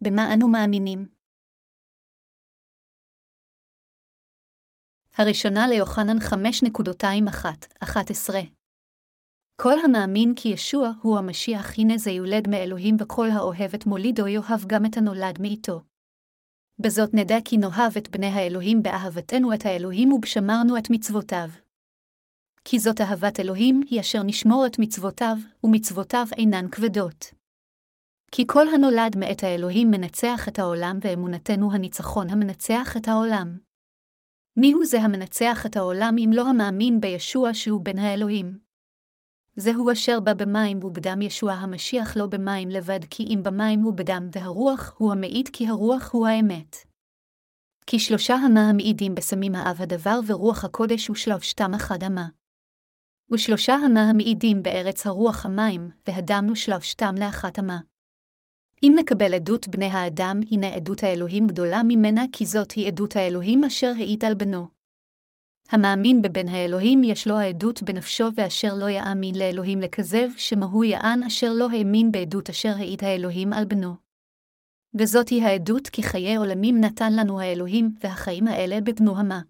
במה אנו מאמינים? הראשונה ליוחנן 5.21-11 כל המאמין כי ישוע הוא המשיח, הנה זה יולד מאלוהים, וכל האוהב את מולידו יאהב גם את הנולד מאיתו. בזאת נדע כי נאהב את בני האלוהים באהבתנו את האלוהים ובשמרנו את מצוותיו. כי זאת אהבת אלוהים היא אשר נשמור את מצוותיו, ומצוותיו אינן כבדות. כי כל הנולד מאת האלוהים מנצח את העולם, ואמונתנו הניצחון המנצח את העולם. מיהו זה המנצח את העולם אם לא המאמין בישוע שהוא בן האלוהים? זהו אשר בא במים ובדם ישוע המשיח לא במים לבד כי אם במים ובדם והרוח הוא המעיד כי הרוח הוא האמת. כי שלושה המה המעידים בסמים האב הדבר ורוח הקודש ושלושתם אחד המה. ושלושה המה המעידים בארץ הרוח המים, והדם ושלושתם לאחת המה. אם נקבל עדות בני האדם, הנה עדות האלוהים גדולה ממנה, כי זאת היא עדות האלוהים אשר העיד על בנו. המאמין בבן האלוהים יש לו העדות בנפשו, ואשר לא יאמין לאלוהים לכזב, שמהו יען אשר לא האמין בעדות אשר העיד האלוהים על בנו. וזאת היא העדות כי חיי עולמים נתן לנו האלוהים, והחיים האלה בבנו המה.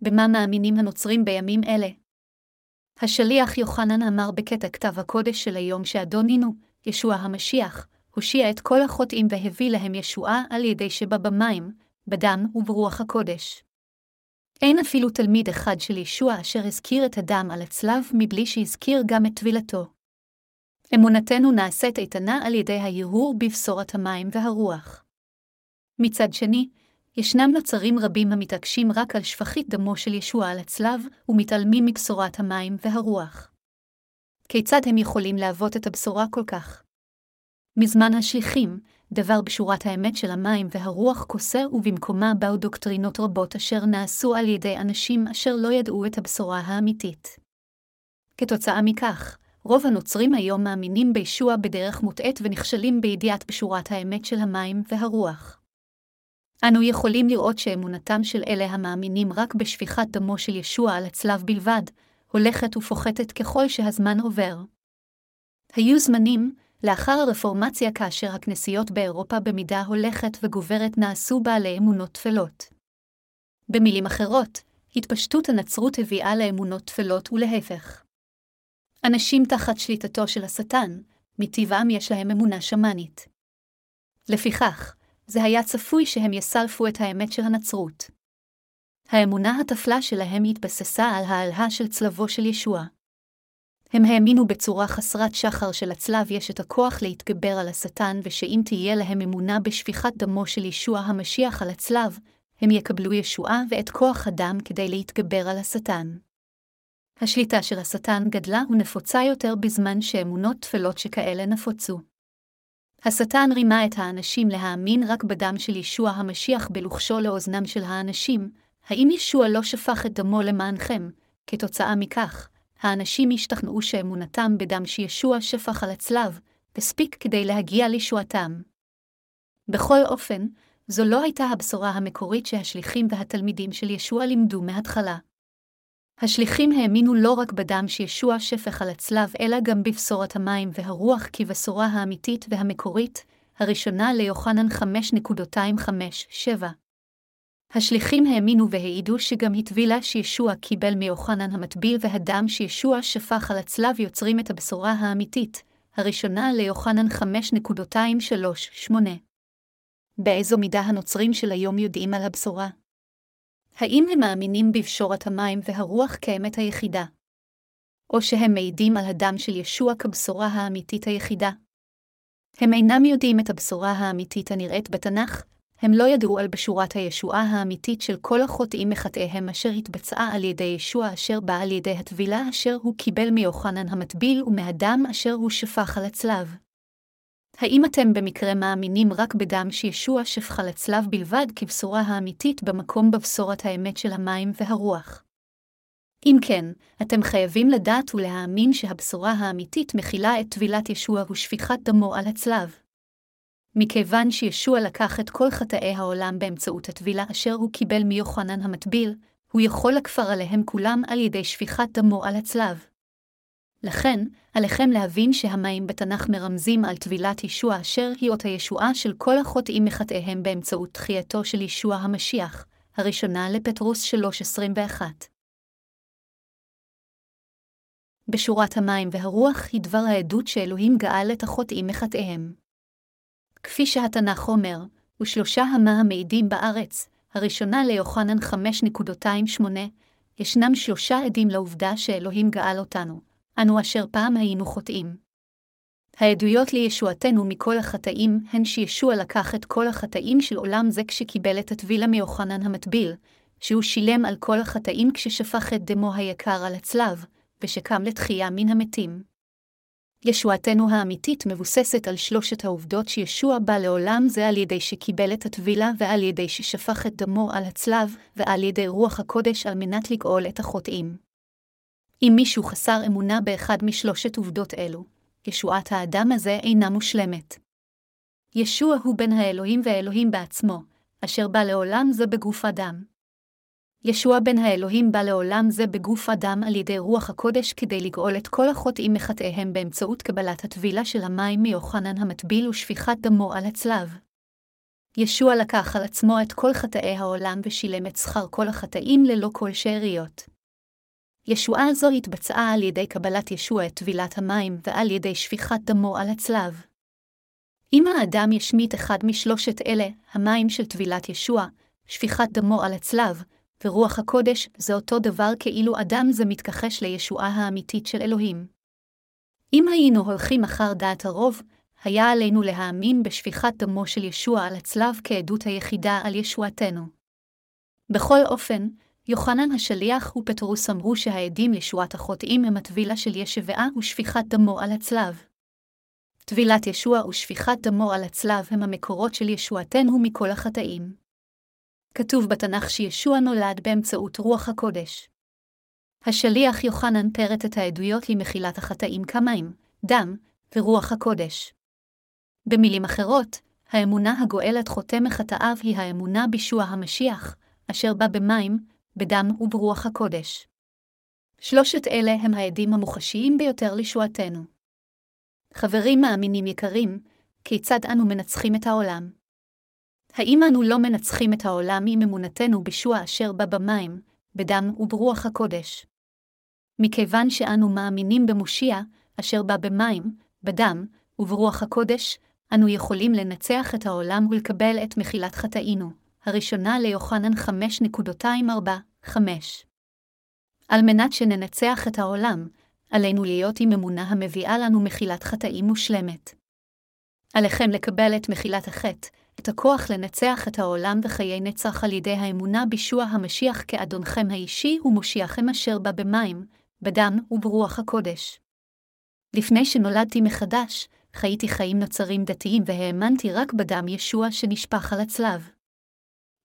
במה מאמינים הנוצרים בימים אלה? השליח יוחנן אמר בקטע כתב הקודש של היום שאדונינו, ישוע המשיח, הושיע את כל החוטאים והביא להם ישועה על ידי שבא במים, בדם וברוח הקודש. אין אפילו תלמיד אחד של ישוע אשר הזכיר את הדם על הצלב מבלי שהזכיר גם את טבילתו. אמונתנו נעשית איתנה על ידי ההרהור בבשורת המים והרוח. מצד שני, ישנם נוצרים רבים המתעקשים רק על שפכית דמו של ישוע על הצלב, ומתעלמים מבשורת המים והרוח. כיצד הם יכולים להוות את הבשורה כל כך? מזמן השליחים, דבר בשורת האמת של המים והרוח קוסר, ובמקומה באו דוקטרינות רבות אשר נעשו על ידי אנשים אשר לא ידעו את הבשורה האמיתית. כתוצאה מכך, רוב הנוצרים היום מאמינים בישוע בדרך מוטעית ונכשלים בידיעת בשורת האמת של המים והרוח. אנו יכולים לראות שאמונתם של אלה המאמינים רק בשפיכת דמו של ישוע על הצלב בלבד, הולכת ופוחתת ככל שהזמן עובר. היו זמנים, לאחר הרפורמציה כאשר הכנסיות באירופה במידה הולכת וגוברת נעשו בעלי אמונות טפלות. במילים אחרות, התפשטות הנצרות הביאה לאמונות טפלות ולהפך. אנשים תחת שליטתו של השטן, מטבעם יש להם אמונה שמאנית. לפיכך, זה היה צפוי שהם יסלפו את האמת של הנצרות. האמונה התפלה שלהם התבססה על העלהה של צלבו של ישוע. הם האמינו בצורה חסרת שחר שלצלב יש את הכוח להתגבר על השטן, ושאם תהיה להם אמונה בשפיכת דמו של ישוע המשיח על הצלב, הם יקבלו ישועה ואת כוח הדם כדי להתגבר על השטן. השליטה של השטן גדלה ונפוצה יותר בזמן שאמונות טפלות שכאלה נפוצו. השטן רימה את האנשים להאמין רק בדם של ישוע המשיח בלוחשו לאוזנם של האנשים, האם ישוע לא שפך את דמו למענכם? כתוצאה מכך, האנשים השתכנעו שאמונתם בדם שישוע שפך על הצלב, הספיק כדי להגיע לישועתם. בכל אופן, זו לא הייתה הבשורה המקורית שהשליחים והתלמידים של ישוע לימדו מההתחלה. השליחים האמינו לא רק בדם שישוע שפך על הצלב, אלא גם בבשורת המים והרוח כבשורה האמיתית והמקורית, הראשונה ליוחנן 5.257. השליחים האמינו והעידו שגם הטבילה שישוע קיבל מיוחנן המטביל והדם שישוע שפך על הצלב יוצרים את הבשורה האמיתית, הראשונה ליוחנן 5.238. באיזו מידה הנוצרים של היום יודעים על הבשורה? האם הם מאמינים בפשורת המים והרוח כאמת היחידה? או שהם מעידים על הדם של ישוע כבשורה האמיתית היחידה? הם אינם יודעים את הבשורה האמיתית הנראית בתנ"ך, הם לא ידעו על בשורת הישועה האמיתית של כל החוטאים מחטאיהם אשר התבצעה על ידי ישוע אשר בא על ידי הטבילה אשר הוא קיבל מיוחנן המטביל ומהדם אשר הוא שפך על הצלב. האם אתם במקרה מאמינים רק בדם שישוע שפך על הצלב בלבד כבשורה האמיתית במקום בבשורת האמת של המים והרוח? אם כן, אתם חייבים לדעת ולהאמין שהבשורה האמיתית מכילה את טבילת ישוע ושפיכת דמו על הצלב. מכיוון שישוע לקח את כל חטאי העולם באמצעות הטבילה אשר הוא קיבל מיוחנן המטביל, הוא יכול לכפר עליהם כולם על ידי שפיכת דמו על הצלב. לכן, עליכם להבין שהמים בתנ"ך מרמזים על טבילת ישוע אשר היא אות הישועה של כל החוטאים מחטאיהם באמצעות תחייתו של ישוע המשיח, הראשונה לפטרוס 3.21. בשורת המים והרוח היא דבר העדות שאלוהים גאל את החוטאים מחטאיהם. כפי שהתנ"ך אומר, ושלושה המה המעידים בארץ, הראשונה ליוחנן 5.28, ישנם שלושה עדים לעובדה שאלוהים גאל אותנו, אנו אשר פעם היינו חוטאים. העדויות לישועתנו מכל החטאים הן שישוע לקח את כל החטאים של עולם זה כשקיבל את הטבילה מיוחנן המטביל, שהוא שילם על כל החטאים כששפך את דמו היקר על הצלב, ושקם לתחייה מן המתים. ישועתנו האמיתית מבוססת על שלושת העובדות שישוע בא לעולם זה על ידי שקיבל את הטבילה ועל ידי ששפך את דמו על הצלב, ועל ידי רוח הקודש על מנת לגאול את החוטאים. אם מישהו חסר אמונה באחד משלושת עובדות אלו, ישועת האדם הזה אינה מושלמת. ישוע הוא בן האלוהים ואלוהים בעצמו, אשר בא לעולם זה בגוף אדם. ישוע בן האלוהים בא לעולם זה בגוף אדם על ידי רוח הקודש כדי לגאול את כל החוטאים מחטאיהם באמצעות קבלת הטבילה של המים מיוחנן המטביל ושפיכת דמו על הצלב. ישוע לקח על עצמו את כל חטאי העולם ושילם את שכר כל החטאים ללא כל שאריות. ישועה זו התבצעה על ידי קבלת ישוע את טבילת המים ועל ידי שפיכת דמו על הצלב. אם האדם ישמיט אחד משלושת אלה, המים של טבילת ישוע, שפיכת דמו על הצלב, ורוח הקודש זה אותו דבר כאילו אדם זה מתכחש לישועה האמיתית של אלוהים. אם היינו הולכים אחר דעת הרוב, היה עלינו להאמין בשפיכת דמו של ישוע על הצלב כעדות היחידה על ישועתנו. בכל אופן, יוחנן השליח ופטרוס אמרו שהעדים לישועת החוטאים הם הטבילה של ישבעה ושפיכת דמו על הצלב. טבילת ישוע ושפיכת דמו על הצלב הם המקורות של ישועתנו מכל החטאים. כתוב בתנ"ך שישוע נולד באמצעות רוח הקודש. השליח יוחנן פרט את העדויות למחילת החטאים כמים, דם ורוח הקודש. במילים אחרות, האמונה הגואלת חוטא מחטאיו היא האמונה בישוע המשיח, אשר בא במים, בדם וברוח הקודש. שלושת אלה הם העדים המוחשיים ביותר לישועתנו. חברים מאמינים יקרים, כיצד אנו מנצחים את העולם? האם אנו לא מנצחים את העולם עם אמונתנו בישוע אשר בא במים, בדם וברוח הקודש? מכיוון שאנו מאמינים במושיע, אשר בא במים, בדם וברוח הקודש, אנו יכולים לנצח את העולם ולקבל את מחילת חטאינו, הראשונה ליוחנן 5.24-5. על מנת שננצח את העולם, עלינו להיות עם אמונה המביאה לנו מחילת חטאים מושלמת. עליכם לקבל את מחילת החטא, את הכוח לנצח את העולם וחיי נצח על ידי האמונה בישוע המשיח כאדונכם האישי ומושיעכם אשר בא במים, בדם וברוח הקודש. לפני שנולדתי מחדש, חייתי חיים נוצרים דתיים והאמנתי רק בדם ישוע שנשפך על הצלב.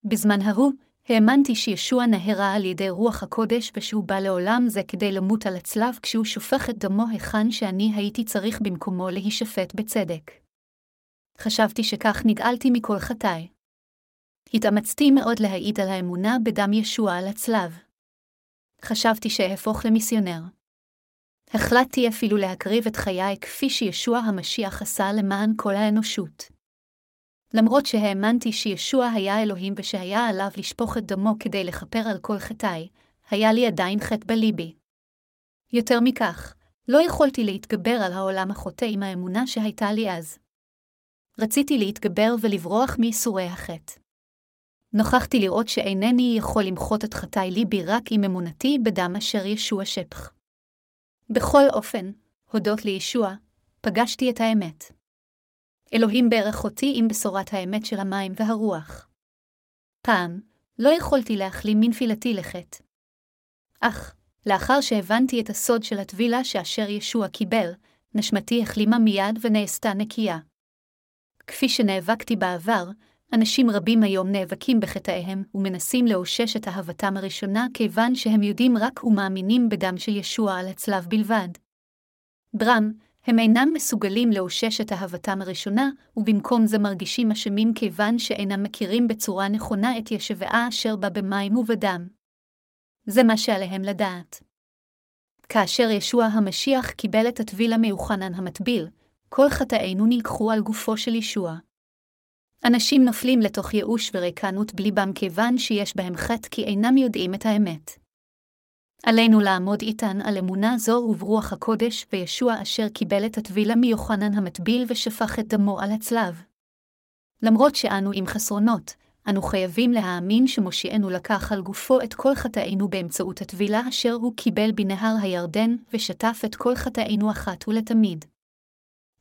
בזמן ההוא, האמנתי שישוע נהרה על ידי רוח הקודש ושהוא בא לעולם זה כדי למות על הצלב כשהוא שופך את דמו היכן שאני הייתי צריך במקומו להישפט בצדק. חשבתי שכך נגאלתי מכל חטאי. התאמצתי מאוד להעיד על האמונה בדם ישוע על הצלב. חשבתי שאהפוך למיסיונר. החלטתי אפילו להקריב את חיי כפי שישוע המשיח עשה למען כל האנושות. למרות שהאמנתי שישוע היה אלוהים ושהיה עליו לשפוך את דמו כדי לכפר על כל חטאי, היה לי עדיין חטא בליבי. יותר מכך, לא יכולתי להתגבר על העולם החוטא עם האמונה שהייתה לי אז. רציתי להתגבר ולברוח מייסורי החטא. נוכחתי לראות שאינני יכול למחות את חטאי ליבי רק עם אמונתי בדם אשר ישוע שפך. בכל אופן, הודות לישוע, פגשתי את האמת. אלוהים ברך אותי עם בשורת האמת של המים והרוח. פעם, לא יכולתי להחלים מנפילתי לחטא. אך, לאחר שהבנתי את הסוד של הטבילה שאשר ישוע קיבל, נשמתי החלימה מיד ונעשתה נקייה. כפי שנאבקתי בעבר, אנשים רבים היום נאבקים בחטאיהם ומנסים לאושש את אהבתם הראשונה כיוון שהם יודעים רק ומאמינים בדם של ישוע על הצלב בלבד. ברם, הם אינם מסוגלים לאושש את אהבתם הראשונה, ובמקום זה מרגישים אשמים כיוון שאינם מכירים בצורה נכונה את ישבעה אשר בה במים ובדם. זה מה שעליהם לדעת. כאשר ישוע המשיח קיבל את הטבילה מיוחנן המטביל, כל חטאינו נלקחו על גופו של ישוע. אנשים נופלים לתוך ייאוש וריקנות בליבם כיוון שיש בהם חטא כי אינם יודעים את האמת. עלינו לעמוד איתן על אמונה זו וברוח הקודש וישוע אשר קיבל את הטבילה מיוחנן המטביל ושפך את דמו על הצלב. למרות שאנו עם חסרונות, אנו חייבים להאמין שמושיענו לקח על גופו את כל חטאינו באמצעות הטבילה אשר הוא קיבל בנהר הירדן, ושטף את כל חטאינו אחת ולתמיד.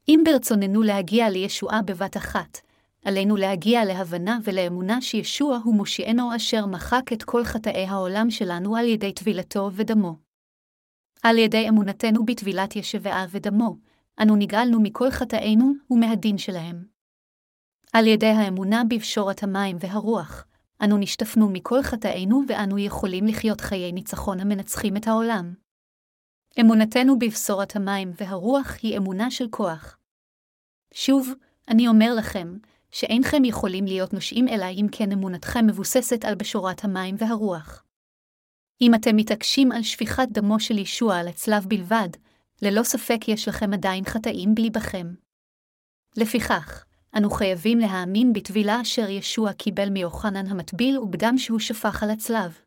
אם ברצוננו להגיע לישועה בבת אחת, עלינו להגיע להבנה ולאמונה שישוע הוא מושיענו אשר מחק את כל חטאי העולם שלנו על ידי טבילתו ודמו. על ידי אמונתנו בטבילת ישבעה ודמו, אנו נגאלנו מכל חטאינו ומהדין שלהם. על ידי האמונה בפשורת המים והרוח, אנו נשטפנו מכל חטאינו ואנו יכולים לחיות חיי ניצחון המנצחים את העולם. אמונתנו בבשורת המים והרוח היא אמונה של כוח. שוב, אני אומר לכם, שאינכם יכולים להיות נושאים אלא אם כן אמונתכם מבוססת על בשורת המים והרוח. אם אתם מתעקשים על שפיכת דמו של ישוע על הצלב בלבד, ללא ספק יש לכם עדיין חטאים בליבכם. לפיכך, אנו חייבים להאמין בטבילה אשר ישוע קיבל מיוחנן המטביל ובדם שהוא שפך על הצלב.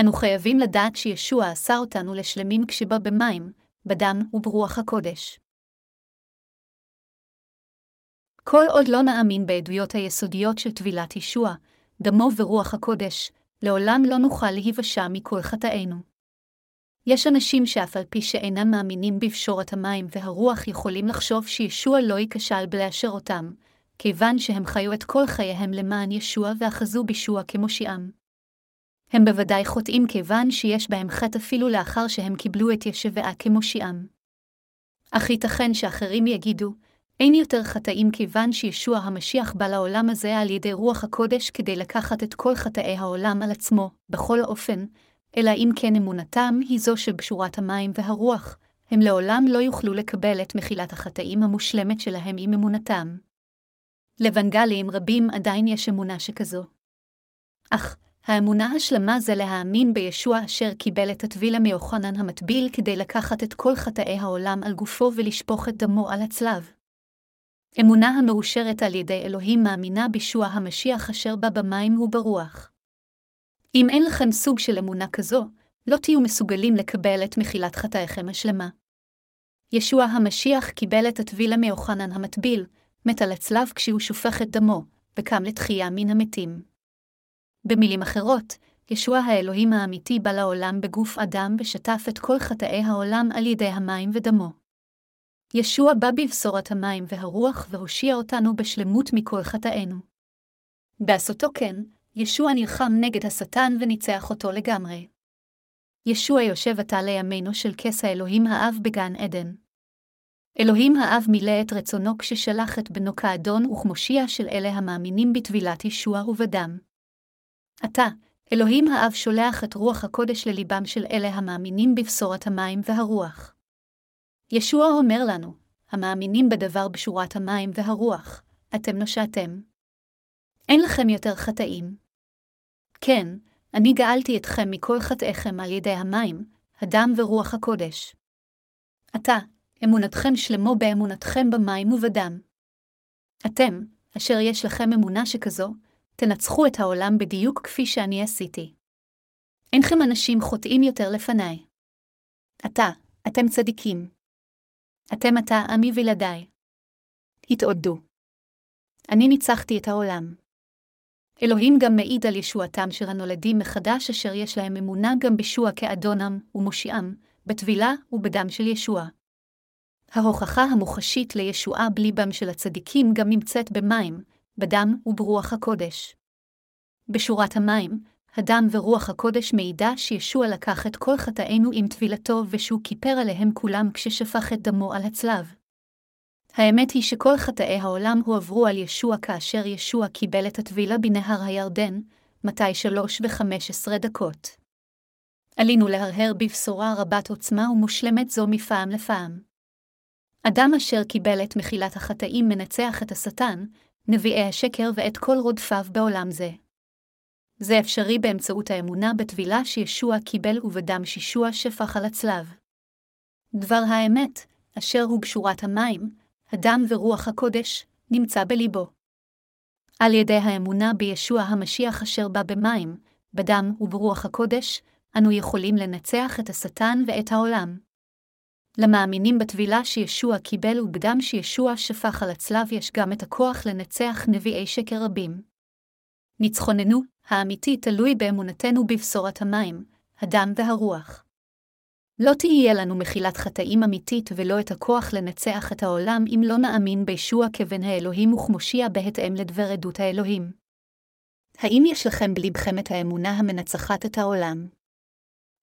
אנו חייבים לדעת שישוע עשה אותנו לשלמים כשבא במים, בדם וברוח הקודש. כל עוד לא נאמין בעדויות היסודיות של טבילת ישוע, דמו ורוח הקודש, לעולם לא נוכל להיוושע מכל חטאינו. יש אנשים שאף על פי שאינם מאמינים בפשורת המים והרוח יכולים לחשוב שישוע לא ייכשל בלאשר אותם, כיוון שהם חיו את כל חייהם למען ישוע ואחזו בישוע כמושיעם. הם בוודאי חוטאים כיוון שיש בהם חטא אפילו לאחר שהם קיבלו את ישבעה כמושיעם. אך ייתכן שאחרים יגידו, אין יותר חטאים כיוון שישוע המשיח בא לעולם הזה על ידי רוח הקודש כדי לקחת את כל חטאי העולם על עצמו, בכל אופן, אלא אם כן אמונתם היא זו של בשורת המים והרוח, הם לעולם לא יוכלו לקבל את מחילת החטאים המושלמת שלהם עם אמונתם. לבנגלים רבים עדיין יש אמונה שכזו. אך, האמונה השלמה זה להאמין בישוע אשר קיבל את הטבילה מיוחנן המטביל כדי לקחת את כל חטאי העולם על גופו ולשפוך את דמו על הצלב. אמונה המאושרת על ידי אלוהים מאמינה בישוע המשיח אשר בא במים וברוח. אם אין לכם סוג של אמונה כזו, לא תהיו מסוגלים לקבל את מחילת חטאיכם השלמה. ישוע המשיח קיבל את הטבילה מיוחנן המטביל, מת על הצלב כשהוא שופך את דמו, וקם לתחייה מן המתים. במילים אחרות, ישוע האלוהים האמיתי בא לעולם בגוף אדם ושטף את כל חטאי העולם על ידי המים ודמו. ישוע בא בבשורת המים והרוח והושיע אותנו בשלמות מכל חטאינו. בעשותו כן, ישוע נלחם נגד השטן וניצח אותו לגמרי. ישוע יושב עתה לימינו של כס האלוהים האב בגן עדן. אלוהים האב מילא את רצונו כששלח את בנו כאדון וכמושיע של אלה המאמינים בטבילת ישוע ובדם. עתה, אלוהים האב שולח את רוח הקודש לליבם של אלה המאמינים בבשורת המים והרוח. ישוע אומר לנו, המאמינים בדבר בשורת המים והרוח, אתם נושעתם. אין לכם יותר חטאים. כן, אני גאלתי אתכם מכל חטאיכם על ידי המים, הדם ורוח הקודש. עתה, אמונתכם שלמו באמונתכם במים ובדם. אתם, אשר יש לכם אמונה שכזו, תנצחו את העולם בדיוק כפי שאני עשיתי. אינכם אנשים חוטאים יותר לפניי. עתה, אתם צדיקים. אתם עתה עמי וילדיי. התעודדו. אני ניצחתי את העולם. אלוהים גם מעיד על ישועתם של הנולדים מחדש אשר יש להם אמונה גם בישוע כאדונם ומושיעם, בטבילה ובדם של ישוע. ההוכחה המוחשית לישועה בליבם של הצדיקים גם נמצאת במים, בדם וברוח הקודש. בשורת המים, הדם ורוח הקודש מעידה שישוע לקח את כל חטאינו עם טבילתו ושהוא כיפר עליהם כולם כששפך את דמו על הצלב. האמת היא שכל חטאי העולם הועברו על ישוע כאשר ישוע קיבל את הטבילה בנהר הירדן, מתי שלוש וחמש עשרה דקות. עלינו להרהר בבשורה רבת עוצמה ומושלמת זו מפעם לפעם. אדם אשר קיבל את מחילת החטאים מנצח את השטן, נביאי השקר ואת כל רודפיו בעולם זה. זה אפשרי באמצעות האמונה בטבילה שישוע קיבל ובדם שישוע שפך על הצלב. דבר האמת, אשר הוא גשורת המים, הדם ורוח הקודש, נמצא בליבו. על ידי האמונה בישוע המשיח אשר בא במים, בדם וברוח הקודש, אנו יכולים לנצח את השטן ואת העולם. למאמינים בטבילה שישוע קיבל ובדם שישוע שפך על הצלב יש גם את הכוח לנצח נביאי שקר רבים. ניצחוננו, האמיתי תלוי באמונתנו בבשורת המים, הדם והרוח. לא תהיה לנו מחילת חטאים אמיתית ולא את הכוח לנצח את העולם אם לא נאמין בישוע כבן האלוהים וכמושיע בהתאם לדבר עדות האלוהים. האם יש לכם בלבכם את האמונה המנצחת את העולם?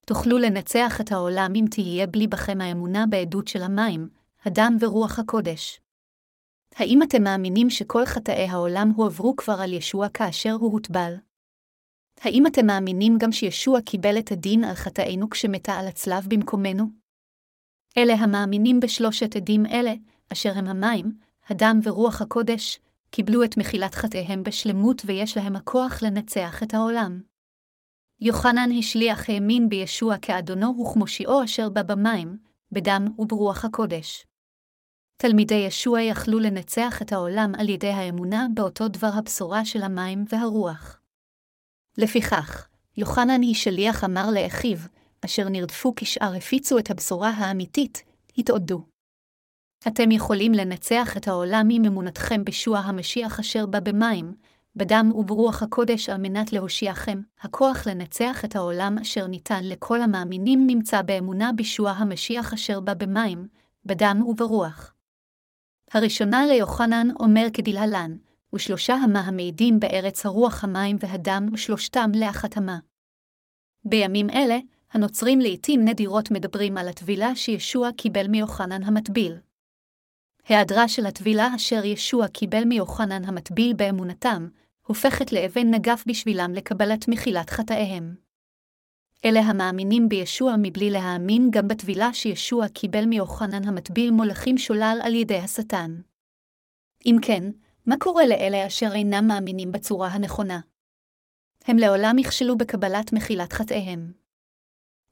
תוכלו לנצח את העולם אם תהיה בלי בכם האמונה בעדות של המים, הדם ורוח הקודש. האם אתם מאמינים שכל חטאי העולם הועברו כבר על ישוע כאשר הוא הוטבל? האם אתם מאמינים גם שישוע קיבל את הדין על חטאינו כשמתה על הצלב במקומנו? אלה המאמינים בשלושת עדים אלה, אשר הם המים, הדם ורוח הקודש, קיבלו את מחילת חטאיהם בשלמות ויש להם הכוח לנצח את העולם. יוחנן השליח האמין בישוע כאדונו וכמושיעו אשר בא במים, בדם וברוח הקודש. תלמידי ישוע יכלו לנצח את העולם על ידי האמונה באותו דבר הבשורה של המים והרוח. לפיכך, יוחנן היא שליח אמר לאחיו, אשר נרדפו כשאר הפיצו את הבשורה האמיתית, התעודדו. אתם יכולים לנצח את העולם עם אמונתכם בשוע המשיח אשר בא במים, בדם וברוח הקודש על מנת להושיעכם, הכוח לנצח את העולם אשר ניתן לכל המאמינים נמצא באמונה בשוע המשיח אשר בא במים, בדם וברוח. הראשונה ליוחנן אומר כדלהלן, ושלושה המה המעידים בארץ הרוח המים והדם, ושלושתם לאחת המה. בימים אלה, הנוצרים לעתים נדירות מדברים על הטבילה שישוע קיבל מיוחנן המטביל. היעדרה של הטבילה אשר ישוע קיבל מיוחנן המטביל באמונתם, הופכת לאבן נגף בשבילם לקבלת מחילת חטאיהם. אלה המאמינים בישוע מבלי להאמין גם בטבילה שישוע קיבל מיוחנן המטביל מולכים שולל על ידי השטן. אם כן, מה קורה לאלה אשר אינם מאמינים בצורה הנכונה? הם לעולם יכשלו בקבלת מחילת חטאיהם.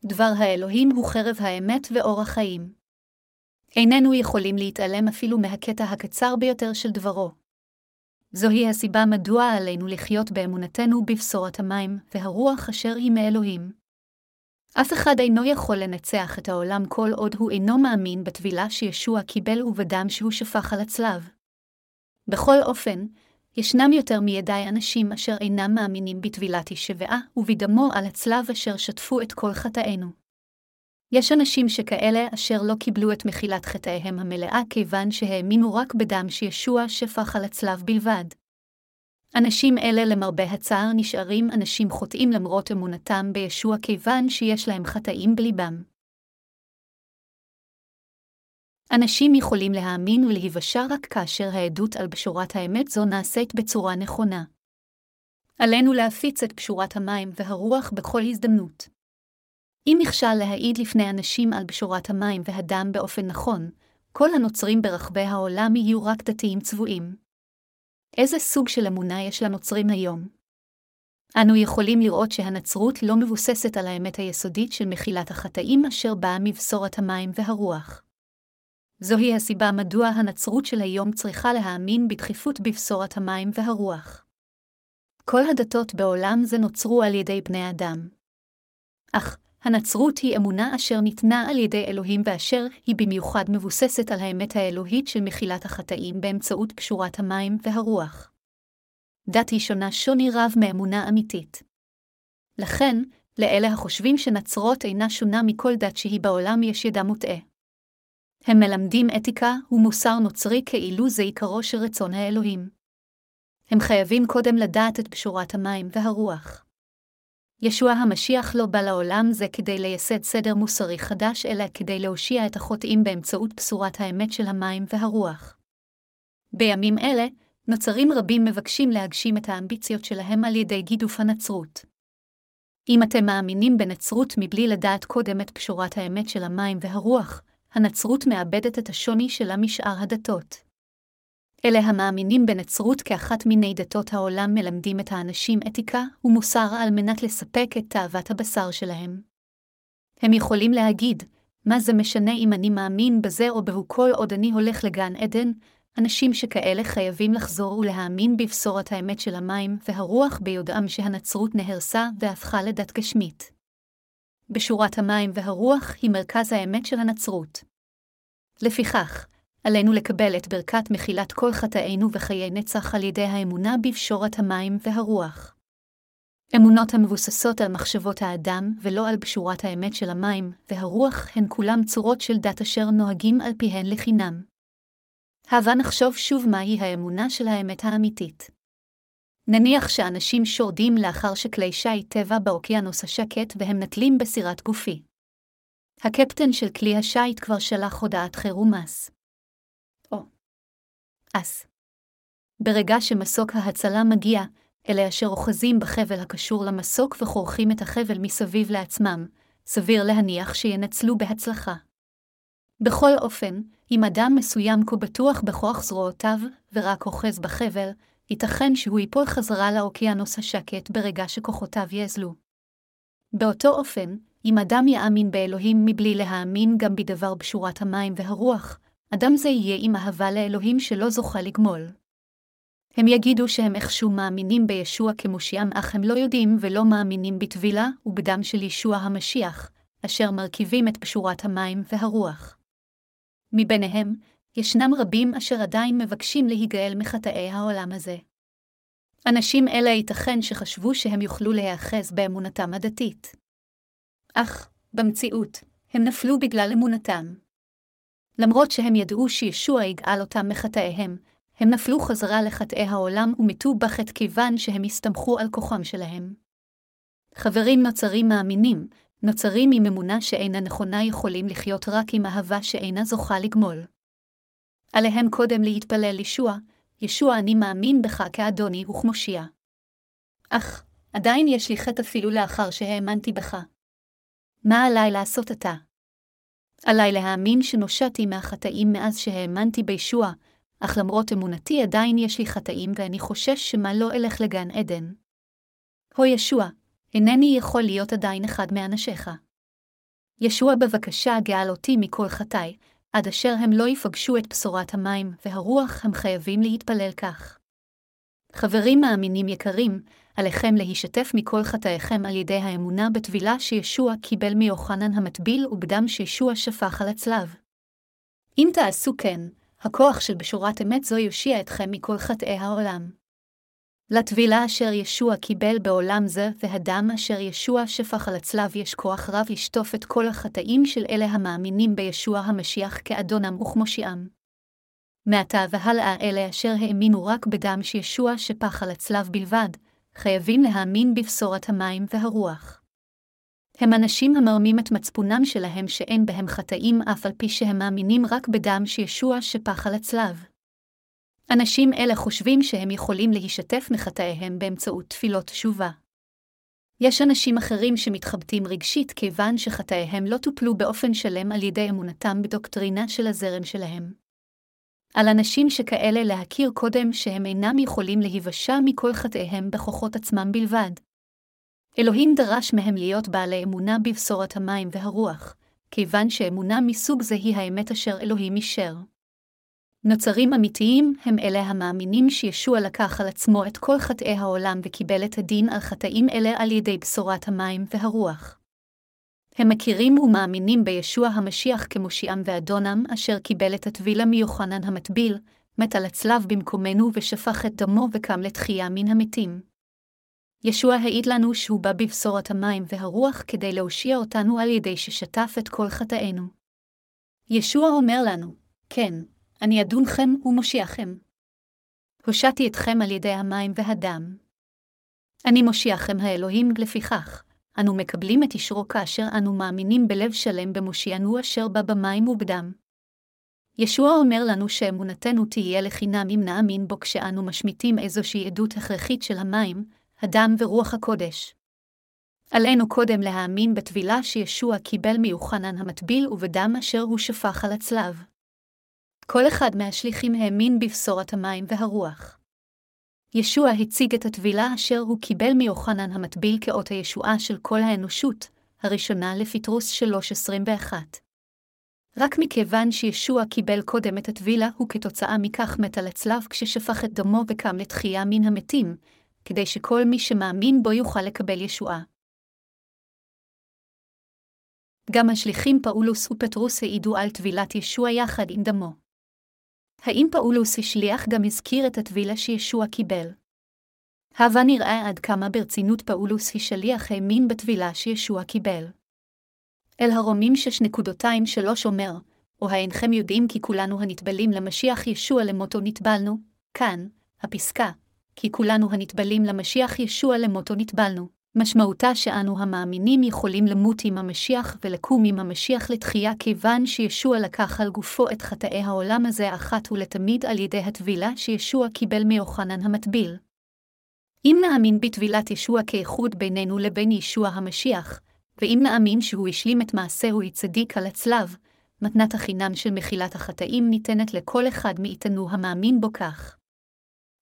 דבר האלוהים הוא חרב האמת ואור החיים. איננו יכולים להתעלם אפילו מהקטע הקצר ביותר של דברו. זוהי הסיבה מדוע עלינו לחיות באמונתנו בבשורת המים והרוח אשר היא מאלוהים. אף אחד אינו יכול לנצח את העולם כל עוד הוא אינו מאמין בטבילה שישוע קיבל ובדם שהוא שפך על הצלב. בכל אופן, ישנם יותר מידי אנשים אשר אינם מאמינים בטבילת ישבעה ובדמו על הצלב אשר שטפו את כל חטאינו. יש אנשים שכאלה אשר לא קיבלו את מחילת חטאיהם המלאה כיוון שהאמינו רק בדם שישוע שפך על הצלב בלבד. אנשים אלה למרבה הצער נשארים אנשים חוטאים למרות אמונתם בישוע כיוון שיש להם חטאים בליבם. אנשים יכולים להאמין ולהיוושע רק כאשר העדות על בשורת האמת זו נעשית בצורה נכונה. עלינו להפיץ את בשורת המים והרוח בכל הזדמנות. אם נכשל להעיד לפני אנשים על בשורת המים והדם באופן נכון, כל הנוצרים ברחבי העולם יהיו רק דתיים צבועים. איזה סוג של אמונה יש לנוצרים היום? אנו יכולים לראות שהנצרות לא מבוססת על האמת היסודית של מחילת החטאים אשר באה מבשורת המים והרוח. זוהי הסיבה מדוע הנצרות של היום צריכה להאמין בדחיפות בבשורת המים והרוח. כל הדתות בעולם זה נוצרו על ידי בני אדם. אך, הנצרות היא אמונה אשר ניתנה על ידי אלוהים ואשר היא במיוחד מבוססת על האמת האלוהית של מחילת החטאים באמצעות קשורת המים והרוח. דת היא שונה שוני רב מאמונה אמיתית. לכן, לאלה החושבים שנצרות אינה שונה מכל דת שהיא בעולם יש ידע מוטעה. הם מלמדים אתיקה ומוסר נוצרי כאילו זה עיקרו של רצון האלוהים. הם חייבים קודם לדעת את בשורת המים והרוח. ישוע המשיח לא בא לעולם זה כדי לייסד סדר מוסרי חדש, אלא כדי להושיע את החוטאים באמצעות בשורת האמת של המים והרוח. בימים אלה, נוצרים רבים מבקשים להגשים את האמביציות שלהם על ידי גידוף הנצרות. אם אתם מאמינים בנצרות מבלי לדעת קודם את פשורת האמת של המים והרוח, הנצרות מאבדת את השוני שלה משאר הדתות. אלה המאמינים בנצרות כאחת מיני דתות העולם מלמדים את האנשים אתיקה ומוסר על מנת לספק את תאוות הבשר שלהם. הם יכולים להגיד, מה זה משנה אם אני מאמין בזה או בהו כל עוד אני הולך לגן עדן, אנשים שכאלה חייבים לחזור ולהאמין בבשורת האמת של המים והרוח ביודעם שהנצרות נהרסה והפכה לדת גשמית. בשורת המים והרוח היא מרכז האמת של הנצרות. לפיכך, עלינו לקבל את ברכת מחילת כל חטאינו וחיי נצח על ידי האמונה בפשורת המים והרוח. אמונות המבוססות על מחשבות האדם ולא על בשורת האמת של המים והרוח הן כולם צורות של דת אשר נוהגים על פיהן לחינם. הבה נחשוב שוב מהי האמונה של האמת האמיתית. נניח שאנשים שורדים לאחר שכלי שיט טבע באוקיינוס השקט והם נטלים בסירת גופי. הקפטן של כלי השיט כבר שלח הודעת חירום מס. או. אס. ברגע שמסוק ההצלה מגיע, אלה אשר אוחזים בחבל הקשור למסוק וכורכים את החבל מסביב לעצמם, סביר להניח שינצלו בהצלחה. בכל אופן, אם אדם מסוים כה בטוח בכוח זרועותיו, ורק אוחז בחבל, ייתכן שהוא ייפול חזרה לאוקיינוס השקט ברגע שכוחותיו יאזלו. באותו אופן, אם אדם יאמין באלוהים מבלי להאמין גם בדבר בשורת המים והרוח, אדם זה יהיה עם אהבה לאלוהים שלא זוכה לגמול. הם יגידו שהם איכשהו מאמינים בישוע כמושיעם, אך הם לא יודעים ולא מאמינים בטבילה ובדם של ישוע המשיח, אשר מרכיבים את בשורת המים והרוח. מביניהם, ישנם רבים אשר עדיין מבקשים להיגאל מחטאי העולם הזה. אנשים אלה ייתכן שחשבו שהם יוכלו להיאחז באמונתם הדתית. אך, במציאות, הם נפלו בגלל אמונתם. למרות שהם ידעו שישוע יגאל אותם מחטאיהם, הם נפלו חזרה לחטאי העולם ומתו בחטא כיוון שהם הסתמכו על כוחם שלהם. חברים נוצרים מאמינים, נוצרים עם אמונה שאינה נכונה יכולים לחיות רק עם אהבה שאינה זוכה לגמול. עליהם קודם להתפלל לישוע, ישוע אני מאמין בך כאדוני וכמושיע. אך, עדיין יש לי חטא אפילו לאחר שהאמנתי בך. מה עליי לעשות עתה? עליי להאמין שנושעתי מהחטאים מאז שהאמנתי בישוע, אך למרות אמונתי עדיין יש לי חטאים ואני חושש שמא לא אלך לגן עדן. הו ישוע, אינני יכול להיות עדיין אחד מאנשיך. ישוע בבקשה גאל אותי מכל חטאי, עד אשר הם לא יפגשו את בשורת המים והרוח הם חייבים להתפלל כך. חברים מאמינים יקרים, עליכם להישתף מכל חטאיכם על ידי האמונה בטבילה שישוע קיבל מיוחנן המטביל ובדם שישוע שפך על הצלב. אם תעשו כן, הכוח של בשורת אמת זו יושיע אתכם מכל חטאי העולם. לטבילה אשר ישוע קיבל בעולם זה, והדם אשר ישוע שפך על הצלב יש כוח רב לשטוף את כל החטאים של אלה המאמינים בישוע המשיח כאדונם וכמושיעם. מעתה והלאה אלה אשר האמינו רק בדם שישוע שפך על הצלב בלבד, חייבים להאמין בבשורת המים והרוח. הם אנשים המרמים את מצפונם שלהם שאין בהם חטאים אף על פי שהם מאמינים רק בדם שישוע שפך על הצלב. אנשים אלה חושבים שהם יכולים להישתף מחטאיהם באמצעות תפילות תשובה. יש אנשים אחרים שמתחבטים רגשית כיוון שחטאיהם לא טופלו באופן שלם על ידי אמונתם בדוקטרינה של הזרם שלהם. על אנשים שכאלה להכיר קודם שהם אינם יכולים להיוושע מכל חטאיהם בכוחות עצמם בלבד. אלוהים דרש מהם להיות בעלי אמונה בבשורת המים והרוח, כיוון שאמונה מסוג זה היא האמת אשר אלוהים אישר. נוצרים אמיתיים הם אלה המאמינים שישוע לקח על עצמו את כל חטאי העולם וקיבל את הדין על חטאים אלה על ידי בשורת המים והרוח. הם מכירים ומאמינים בישוע המשיח כמושיעם ואדונם, אשר קיבל את הטבילה מיוחנן המטביל, מת על הצלב במקומנו ושפך את דמו וקם לתחייה מן המתים. ישוע העיד לנו שהוא בא בבשורת המים והרוח כדי להושיע אותנו על ידי ששטף את כל חטאינו. ישוע אומר לנו, כן, אני אדונכם ומושיעכם. הושעתי אתכם על ידי המים והדם. אני מושיעכם האלוהים לפיכך, אנו מקבלים את אישרו כאשר אנו מאמינים בלב שלם במושיענו אשר בא במים ובדם. ישוע אומר לנו שאמונתנו תהיה לחינם אם נאמין בו כשאנו משמיטים איזושהי עדות הכרחית של המים, הדם ורוח הקודש. עלינו קודם להאמין בטבילה שישוע קיבל מיוחנן המטביל ובדם אשר הוא שפך על הצלב. כל אחד מהשליחים האמין בבשורת המים והרוח. ישוע הציג את הטבילה אשר הוא קיבל מיוחנן המטביל כאות הישועה של כל האנושות, הראשונה לפטרוס 3.21. רק מכיוון שישוע קיבל קודם את הטבילה, הוא כתוצאה מכך מת על הצלב כששפך את דמו וקם לתחייה מן המתים, כדי שכל מי שמאמין בו יוכל לקבל ישועה. גם השליחים פאולוס ופטרוס העידו על טבילת ישוע יחד עם דמו. האם פאולוס השליח גם הזכיר את הטבילה שישוע קיבל? הבה נראה עד כמה ברצינות פאולוס השליח האמין בטבילה שישוע קיבל. אל הרומים 6.23 אומר, או האינכם יודעים כי כולנו הנטבלים למשיח ישוע למותו נטבלנו, כאן, הפסקה, כי כולנו הנטבלים למשיח ישוע למותו נטבלנו, משמעותה שאנו המאמינים יכולים למות עם המשיח ולקום עם המשיח לתחייה כיוון שישוע לקח על גופו את חטאי העולם הזה אחת ולתמיד על ידי הטבילה שישוע קיבל מיוחנן המטביל. אם נאמין בטבילת ישוע כאיחוד בינינו לבין ישוע המשיח, ואם נאמין שהוא השלים את מעשהו צדיק על הצלב, מתנת החינם של מחילת החטאים ניתנת לכל אחד מאיתנו המאמין בו כך.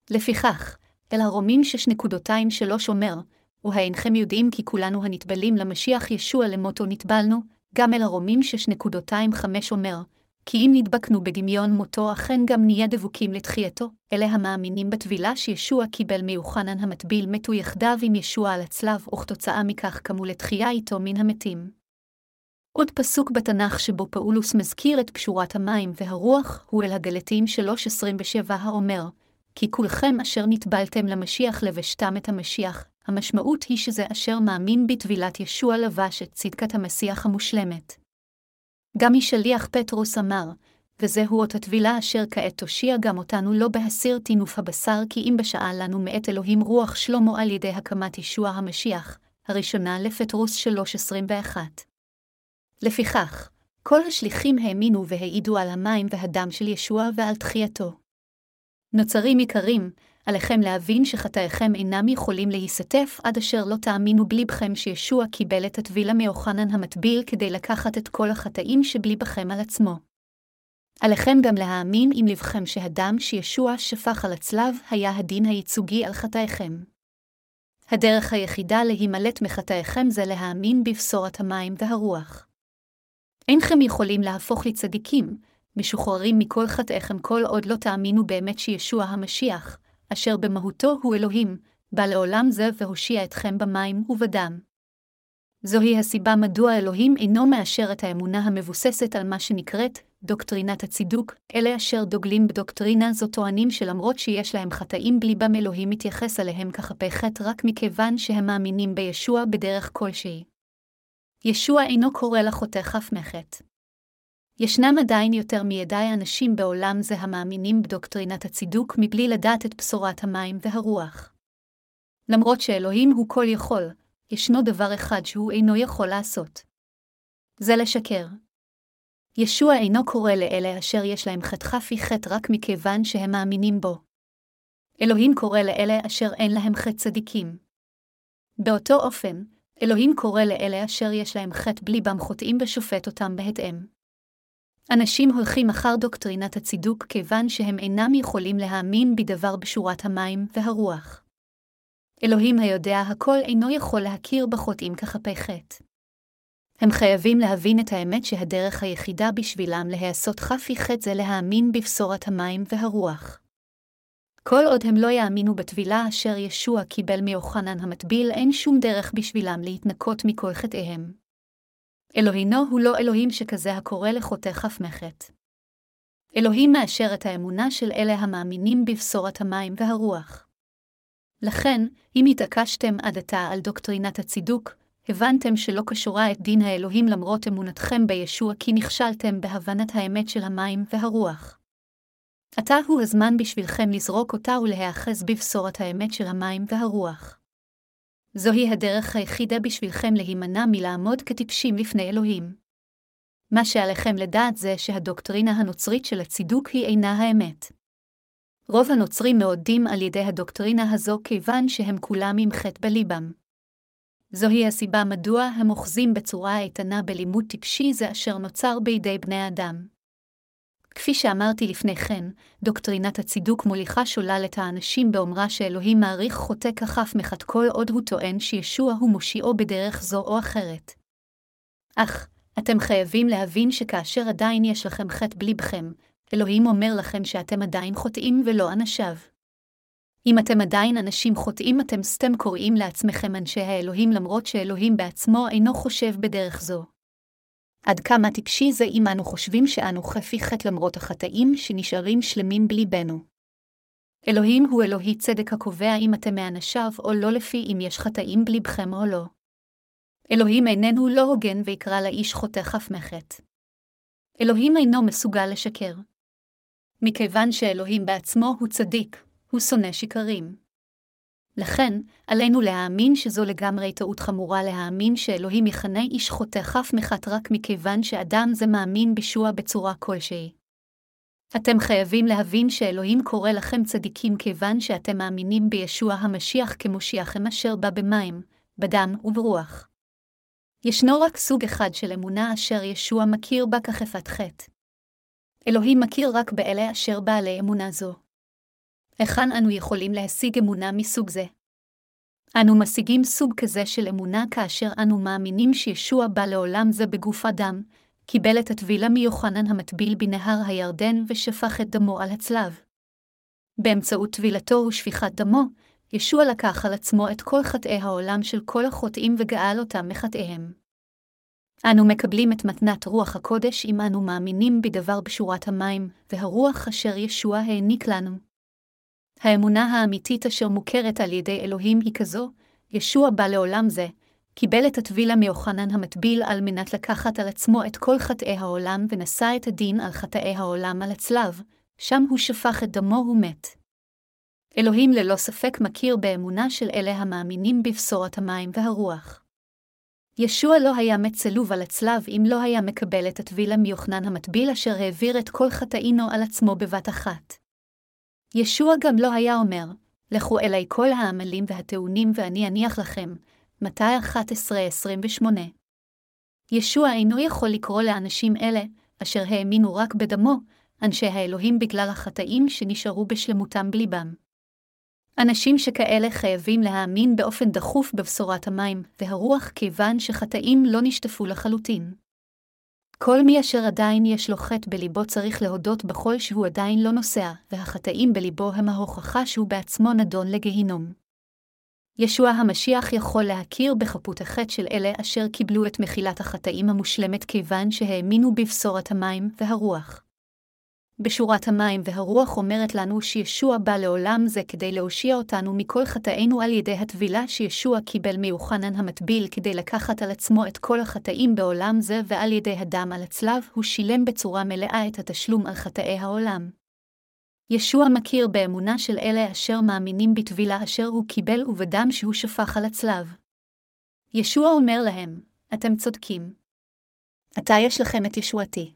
לפיכך, אל הרומים 6.23 אומר, והאינכם יודעים כי כולנו הנטבלים למשיח ישוע למותו נטבלנו, גם אל הרומים 6.25 אומר, כי אם נדבקנו בדמיון מותו, אכן גם נהיה דבוקים לתחייתו. אלה המאמינים בטבילה שישוע קיבל מיוחנן המטביל מתו יחדיו עם ישוע על הצלב, וכתוצאה מכך קמו לתחייה איתו מן המתים. עוד פסוק בתנ"ך שבו פאולוס מזכיר את פשורת המים והרוח, הוא אל הגלתים 3.27 האומר, כי כולכם אשר נטבלתם למשיח לבשתם את המשיח, המשמעות היא שזה אשר מאמין בטבילת ישוע לבש את צדקת המשיח המושלמת. גם משליח פטרוס אמר, וזהו אות הטבילה אשר כעת תושיע גם אותנו לא בהסיר טינוף הבשר, כי אם בשעה לנו מאת אלוהים רוח שלמה על ידי הקמת ישוע המשיח, הראשונה לפטרוס 3.21. לפיכך, כל השליחים האמינו והעידו על המים והדם של ישוע ועל תחייתו. נוצרים יקרים, עליכם להבין שחטאיכם אינם יכולים להיסטף עד אשר לא תאמינו בליבכם שישוע קיבל את הטבילה מיוחנן המטביל כדי לקחת את כל החטאים שבליבכם על עצמו. עליכם גם להאמין עם לבכם שהדם שישוע שפך על הצלב היה הדין הייצוגי על חטאיכם. הדרך היחידה להימלט מחטאיכם זה להאמין בבשורת המים והרוח. אינכם יכולים להפוך לצדיקים, משוחררים מכל חטאיכם כל עוד לא תאמינו באמת שישוע המשיח, אשר במהותו הוא אלוהים, בא לעולם זה והושיע אתכם במים ובדם. זוהי הסיבה מדוע אלוהים אינו מאשר את האמונה המבוססת על מה שנקראת דוקטרינת הצידוק, אלה אשר דוגלים בדוקטרינה זו טוענים שלמרות שיש להם חטאים בליבם אלוהים מתייחס אליהם כחפי חטא רק מכיוון שהם מאמינים בישוע בדרך כלשהי. ישוע אינו קורא לחוטא חף מחטא. ישנם עדיין יותר מידי אנשים בעולם זה המאמינים בדוקטרינת הצידוק מבלי לדעת את בשורת המים והרוח. למרות שאלוהים הוא כל יכול, ישנו דבר אחד שהוא אינו יכול לעשות. זה לשקר. ישוע אינו קורא לאלה אשר יש להם חטא פי חטא רק מכיוון שהם מאמינים בו. אלוהים קורא לאלה אשר אין להם חטא צדיקים. באותו אופן, אלוהים קורא לאלה אשר יש להם חטא בליבם חוטאים ושופט אותם בהתאם. אנשים הולכים אחר דוקטרינת הצידוק כיוון שהם אינם יכולים להאמין בדבר בשורת המים והרוח. אלוהים היודע הכל אינו יכול להכיר בחוטאים כחפי חטא. הם חייבים להבין את האמת שהדרך היחידה בשבילם להיעשות חפי חטא זה להאמין בבשורת המים והרוח. כל עוד הם לא יאמינו בטבילה אשר ישוע קיבל מיוחנן המטביל, אין שום דרך בשבילם להתנקות מכל חטאיהם. אלוהינו הוא לא אלוהים שכזה הקורא לחוטא חף מחט. אלוהים מאשר את האמונה של אלה המאמינים בבשורת המים והרוח. לכן, אם התעקשתם עד עתה על דוקטרינת הצידוק, הבנתם שלא קשורה את דין האלוהים למרות אמונתכם בישוע כי נכשלתם בהבנת האמת של המים והרוח. עתה הוא הזמן בשבילכם לזרוק אותה ולהיאחז בבשורת האמת של המים והרוח. זוהי הדרך היחידה בשבילכם להימנע מלעמוד כטיפשים לפני אלוהים. מה שעליכם לדעת זה שהדוקטרינה הנוצרית של הצידוק היא אינה האמת. רוב הנוצרים מעודים על ידי הדוקטרינה הזו כיוון שהם כולם עם חטא בליבם. זוהי הסיבה מדוע הם אוחזים בצורה איתנה בלימוד טיפשי זה אשר נוצר בידי בני אדם. כפי שאמרתי לפני כן, דוקטרינת הצידוק מוליכה שולל את האנשים באומרה שאלוהים מעריך חוטא כחף מחת כל עוד הוא טוען שישוע הוא מושיעו בדרך זו או אחרת. אך, אתם חייבים להבין שכאשר עדיין יש לכם חטא בליבכם, אלוהים אומר לכם שאתם עדיין חוטאים ולא אנשיו. אם אתם עדיין אנשים חוטאים, אתם סתם קוראים לעצמכם אנשי האלוהים למרות שאלוהים בעצמו אינו חושב בדרך זו. עד כמה טיפשי זה אם אנו חושבים שאנו חפי חטא למרות החטאים שנשארים שלמים בליבנו. אלוהים הוא אלוהי צדק הקובע אם אתם מאנשיו או לא לפי אם יש חטאים בליבכם או לא. אלוהים איננו לא הוגן ויקרא לאיש חוטא חף מחטא. אלוהים אינו מסוגל לשקר. מכיוון שאלוהים בעצמו הוא צדיק, הוא שונא שקרים. לכן, עלינו להאמין שזו לגמרי טעות חמורה להאמין שאלוהים יכנה איש חוטא חף מחת רק מכיוון שאדם זה מאמין בישוע בצורה כלשהי. אתם חייבים להבין שאלוהים קורא לכם צדיקים כיוון שאתם מאמינים בישוע המשיח כמושיעכם אשר בא במים, בדם וברוח. ישנו רק סוג אחד של אמונה אשר ישוע מכיר בה כחפת חטא. אלוהים מכיר רק באלה אשר בעלי אמונה זו. היכן אנו יכולים להשיג אמונה מסוג זה? אנו משיגים סוג כזה של אמונה כאשר אנו מאמינים שישוע בא לעולם זה בגוף אדם, קיבל את הטבילה מיוחנן המטביל בנהר הירדן ושפך את דמו על הצלב. באמצעות טבילתו ושפיכת דמו, ישוע לקח על עצמו את כל חטאי העולם של כל החוטאים וגאל אותם מחטאיהם. אנו מקבלים את מתנת רוח הקודש אם אנו מאמינים בדבר בשורת המים, והרוח אשר ישוע העניק לנו. האמונה האמיתית אשר מוכרת על ידי אלוהים היא כזו, ישוע בא לעולם זה, קיבל את הטבילה מיוחנן המטביל על מנת לקחת על עצמו את כל חטאי העולם ונשא את הדין על חטאי העולם על הצלב, שם הוא שפך את דמו ומת. אלוהים ללא ספק מכיר באמונה של אלה המאמינים בבשורת המים והרוח. ישוע לא היה מת צלוב על הצלב אם לא היה מקבל את הטבילה מיוחנן המטביל אשר העביר את כל חטאינו על עצמו בבת אחת. ישוע גם לא היה אומר, לכו אלי כל העמלים והטעונים ואני אניח לכם, מתי 11-28. ישוע אינו יכול לקרוא לאנשים אלה, אשר האמינו רק בדמו, אנשי האלוהים בגלל החטאים שנשארו בשלמותם בליבם. אנשים שכאלה חייבים להאמין באופן דחוף בבשורת המים והרוח כיוון שחטאים לא נשטפו לחלוטין. כל מי אשר עדיין יש לו חטא בליבו צריך להודות בכל שהוא עדיין לא נוסע, והחטאים בליבו הם ההוכחה שהוא בעצמו נדון לגיהינום. ישוע המשיח יכול להכיר בחפות החטא של אלה אשר קיבלו את מחילת החטאים המושלמת כיוון שהאמינו בבשורת המים והרוח. בשורת המים והרוח אומרת לנו שישוע בא לעולם זה כדי להושיע אותנו מכל חטאינו על ידי הטבילה שישוע קיבל מיוחנן המטביל כדי לקחת על עצמו את כל החטאים בעולם זה ועל ידי הדם על הצלב הוא שילם בצורה מלאה את התשלום על חטאי העולם. ישוע מכיר באמונה של אלה אשר מאמינים בטבילה אשר הוא קיבל ובדם שהוא שפך על הצלב. ישוע אומר להם, אתם צודקים. עתה יש לכם את ישועתי.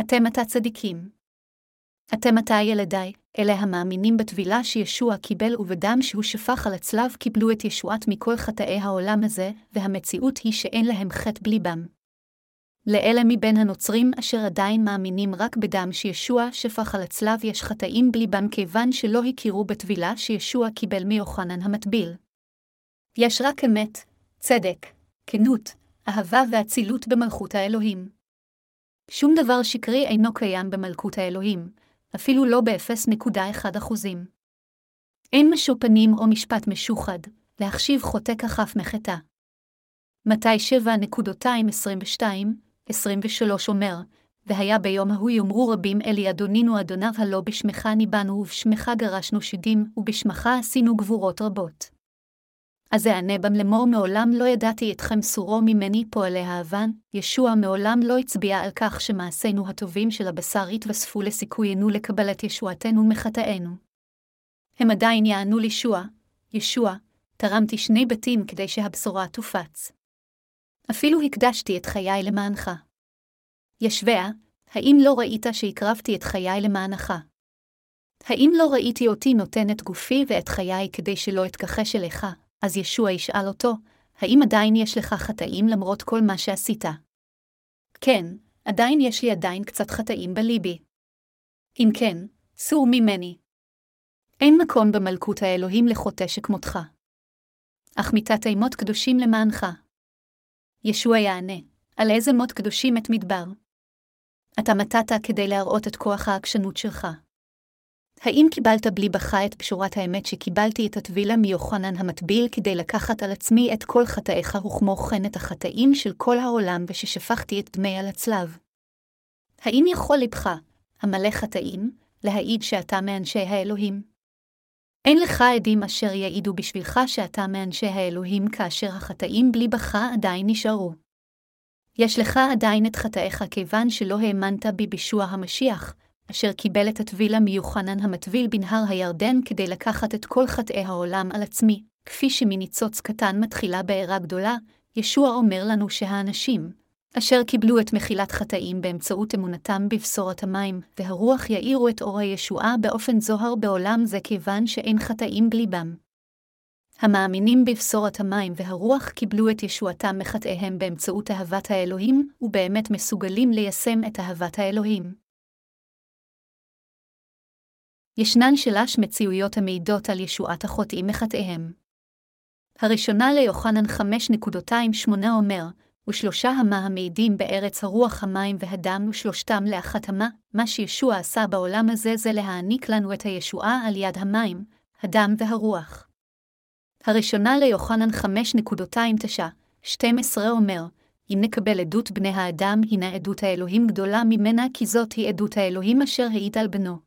אתם עתה צדיקים. אתם עתה ילדיי, אלה המאמינים בטבילה שישוע קיבל ובדם שהוא שפך על הצלב קיבלו את ישועת מכל חטאי העולם הזה, והמציאות היא שאין להם חטא בליבם. לאלה מבין הנוצרים אשר עדיין מאמינים רק בדם שישוע שפך על הצלב יש חטאים בליבם כיוון שלא הכירו בטבילה שישוע קיבל מיוחנן המטביל. יש רק אמת, צדק, כנות, אהבה ואצילות במלכות האלוהים. שום דבר שקרי אינו קיים במלכות האלוהים, אפילו לא ב-0.1 אחוזים. אין משוא פנים או משפט משוחד, להחשיב חוטא כחף מחטא. מתי 7.22, 23 אומר, והיה ביום ההוא יאמרו רבים אלי אדונינו אדוניו הלא בשמך ניבאנו ובשמך גרשנו שדים, ובשמך עשינו גבורות רבות. אז אענה בם לאמור מעולם לא ידעתי אתכם סורו ממני פועלי האבן, ישוע מעולם לא הצביע על כך שמעשינו הטובים של הבשר יתווספו לסיכויינו לקבלת ישועתנו מחטאינו. הם עדיין יענו לישוע, ישוע, תרמתי שני בתים כדי שהבשורה תופץ. אפילו הקדשתי את חיי למענך. ישביה, האם לא ראית שהקרבתי את חיי למענך? האם לא ראיתי אותי נותן את גופי ואת חיי כדי שלא אתכחש אליך, אז ישוע ישאל אותו, האם עדיין יש לך חטאים למרות כל מה שעשית? כן, עדיין יש לי עדיין קצת חטאים בליבי. אם כן, סור ממני. אין מקום במלכות האלוהים לחוטא שכמותך. אך מיתת אימות קדושים למענך. ישוע יענה, על איזה מות קדושים את מדבר? אתה מתת כדי להראות את כוח העקשנות שלך. האם קיבלת בלי בכה את פשורת האמת שקיבלתי את הטבילה מיוחנן המטביל כדי לקחת על עצמי את כל חטאיך וכמו כן את החטאים של כל העולם וששפכתי את דמי על הצלב? האם יכול לבך, המלא חטאים, להעיד שאתה מאנשי האלוהים? אין לך עדים אשר יעידו בשבילך שאתה מאנשי האלוהים כאשר החטאים בלי בכה עדיין נשארו. יש לך עדיין את חטאיך כיוון שלא האמנת בי בישוע המשיח, אשר קיבל את הטבילה מיוחנן המטביל בנהר הירדן כדי לקחת את כל חטאי העולם על עצמי, כפי שמניצוץ קטן מתחילה בעירה גדולה, ישוע אומר לנו שהאנשים, אשר קיבלו את מחילת חטאים באמצעות אמונתם בבשורת המים, והרוח יאירו את אור הישועה באופן זוהר בעולם זה כיוון שאין חטאים בליבם. המאמינים בבשורת המים והרוח קיבלו את ישועתם מחטאיהם באמצעות אהבת האלוהים, ובאמת מסוגלים ליישם את אהבת האלוהים. ישנן שלש מציאויות המעידות על ישועת החוטאים מחטאיהם. הראשונה ליוחנן 5.28 אומר, ושלושה המה המעידים בארץ הרוח המים והדם ושלושתם לאחת המה, מה שישוע עשה בעולם הזה זה להעניק לנו את הישועה על יד המים, הדם והרוח. הראשונה ליוחנן 5.29, 12 אומר, אם נקבל עדות בני האדם, הנה עדות האלוהים גדולה ממנה, כי זאת היא עדות האלוהים אשר העיד על בנו.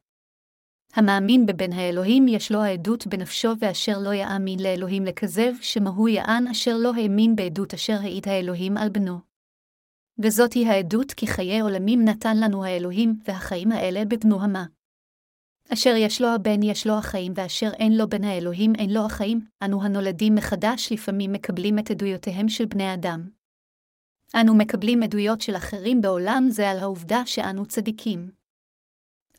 המאמין בבן האלוהים יש לו העדות בנפשו ואשר לא יאמין לאלוהים לכזב, שמהו יען אשר לא האמין בעדות אשר העיד האלוהים על בנו. וזאת היא העדות כי חיי עולמים נתן לנו האלוהים, והחיים האלה בבנו המה. אשר יש לו הבן יש לו החיים, ואשר אין לו בן האלוהים אין לו החיים, אנו הנולדים מחדש לפעמים מקבלים את עדויותיהם של בני אדם. אנו מקבלים עדויות של אחרים בעולם זה על העובדה שאנו צדיקים.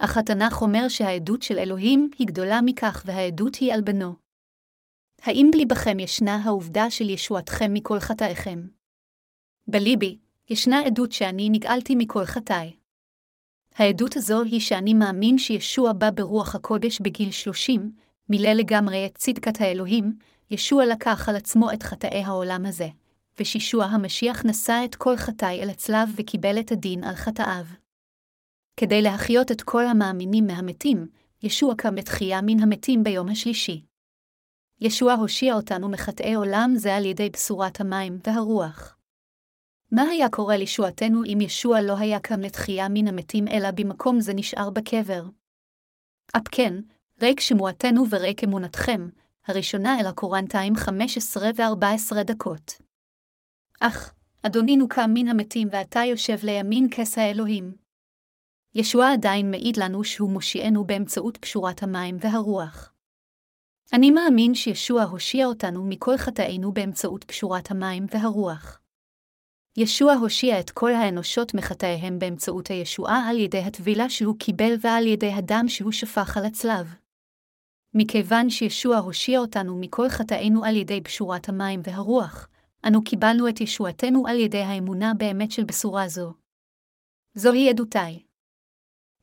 אך התנ"ך אומר שהעדות של אלוהים היא גדולה מכך והעדות היא על בנו. האם בליבכם ישנה העובדה של ישועתכם מכל חטאיכם? בליבי, ישנה עדות שאני נגאלתי מכל חטאי. העדות הזו היא שאני מאמין שישוע בא ברוח הקודש בגיל שלושים, מילא לגמרי את צדקת האלוהים, ישוע לקח על עצמו את חטאי העולם הזה, ושישוע המשיח נשא את כל חטאי אל הצלב וקיבל את הדין על חטאיו. כדי להחיות את כל המאמינים מהמתים, ישוע קם לתחייה מן המתים ביום השלישי. ישוע הושיע אותנו מחטאי עולם זה על ידי בשורת המים והרוח. מה היה קורה לישועתנו אם ישוע לא היה קם לתחייה מן המתים אלא במקום זה נשאר בקבר? אף כן, ריק שמועתנו וריק אמונתכם, הראשונה אל הקורנטיים 15 ו-14 דקות. אך, אדונינו קם מן המתים ואתה יושב לימין כס האלוהים. ישוע עדיין מעיד לנו שהוא מושיענו באמצעות פשורת המים והרוח. אני מאמין שישוע הושיע אותנו מכל חטאינו באמצעות פשורת המים והרוח. ישוע הושיע את כל האנושות מחטאיהם באמצעות הישועה על ידי הטבילה שהוא קיבל ועל ידי הדם שהוא שפך על הצלב. מכיוון שישוע הושיע אותנו מכל חטאינו על ידי פשורת המים והרוח, אנו קיבלנו את ישועתנו על ידי האמונה באמת של בשורה זו. זוהי עדותיי.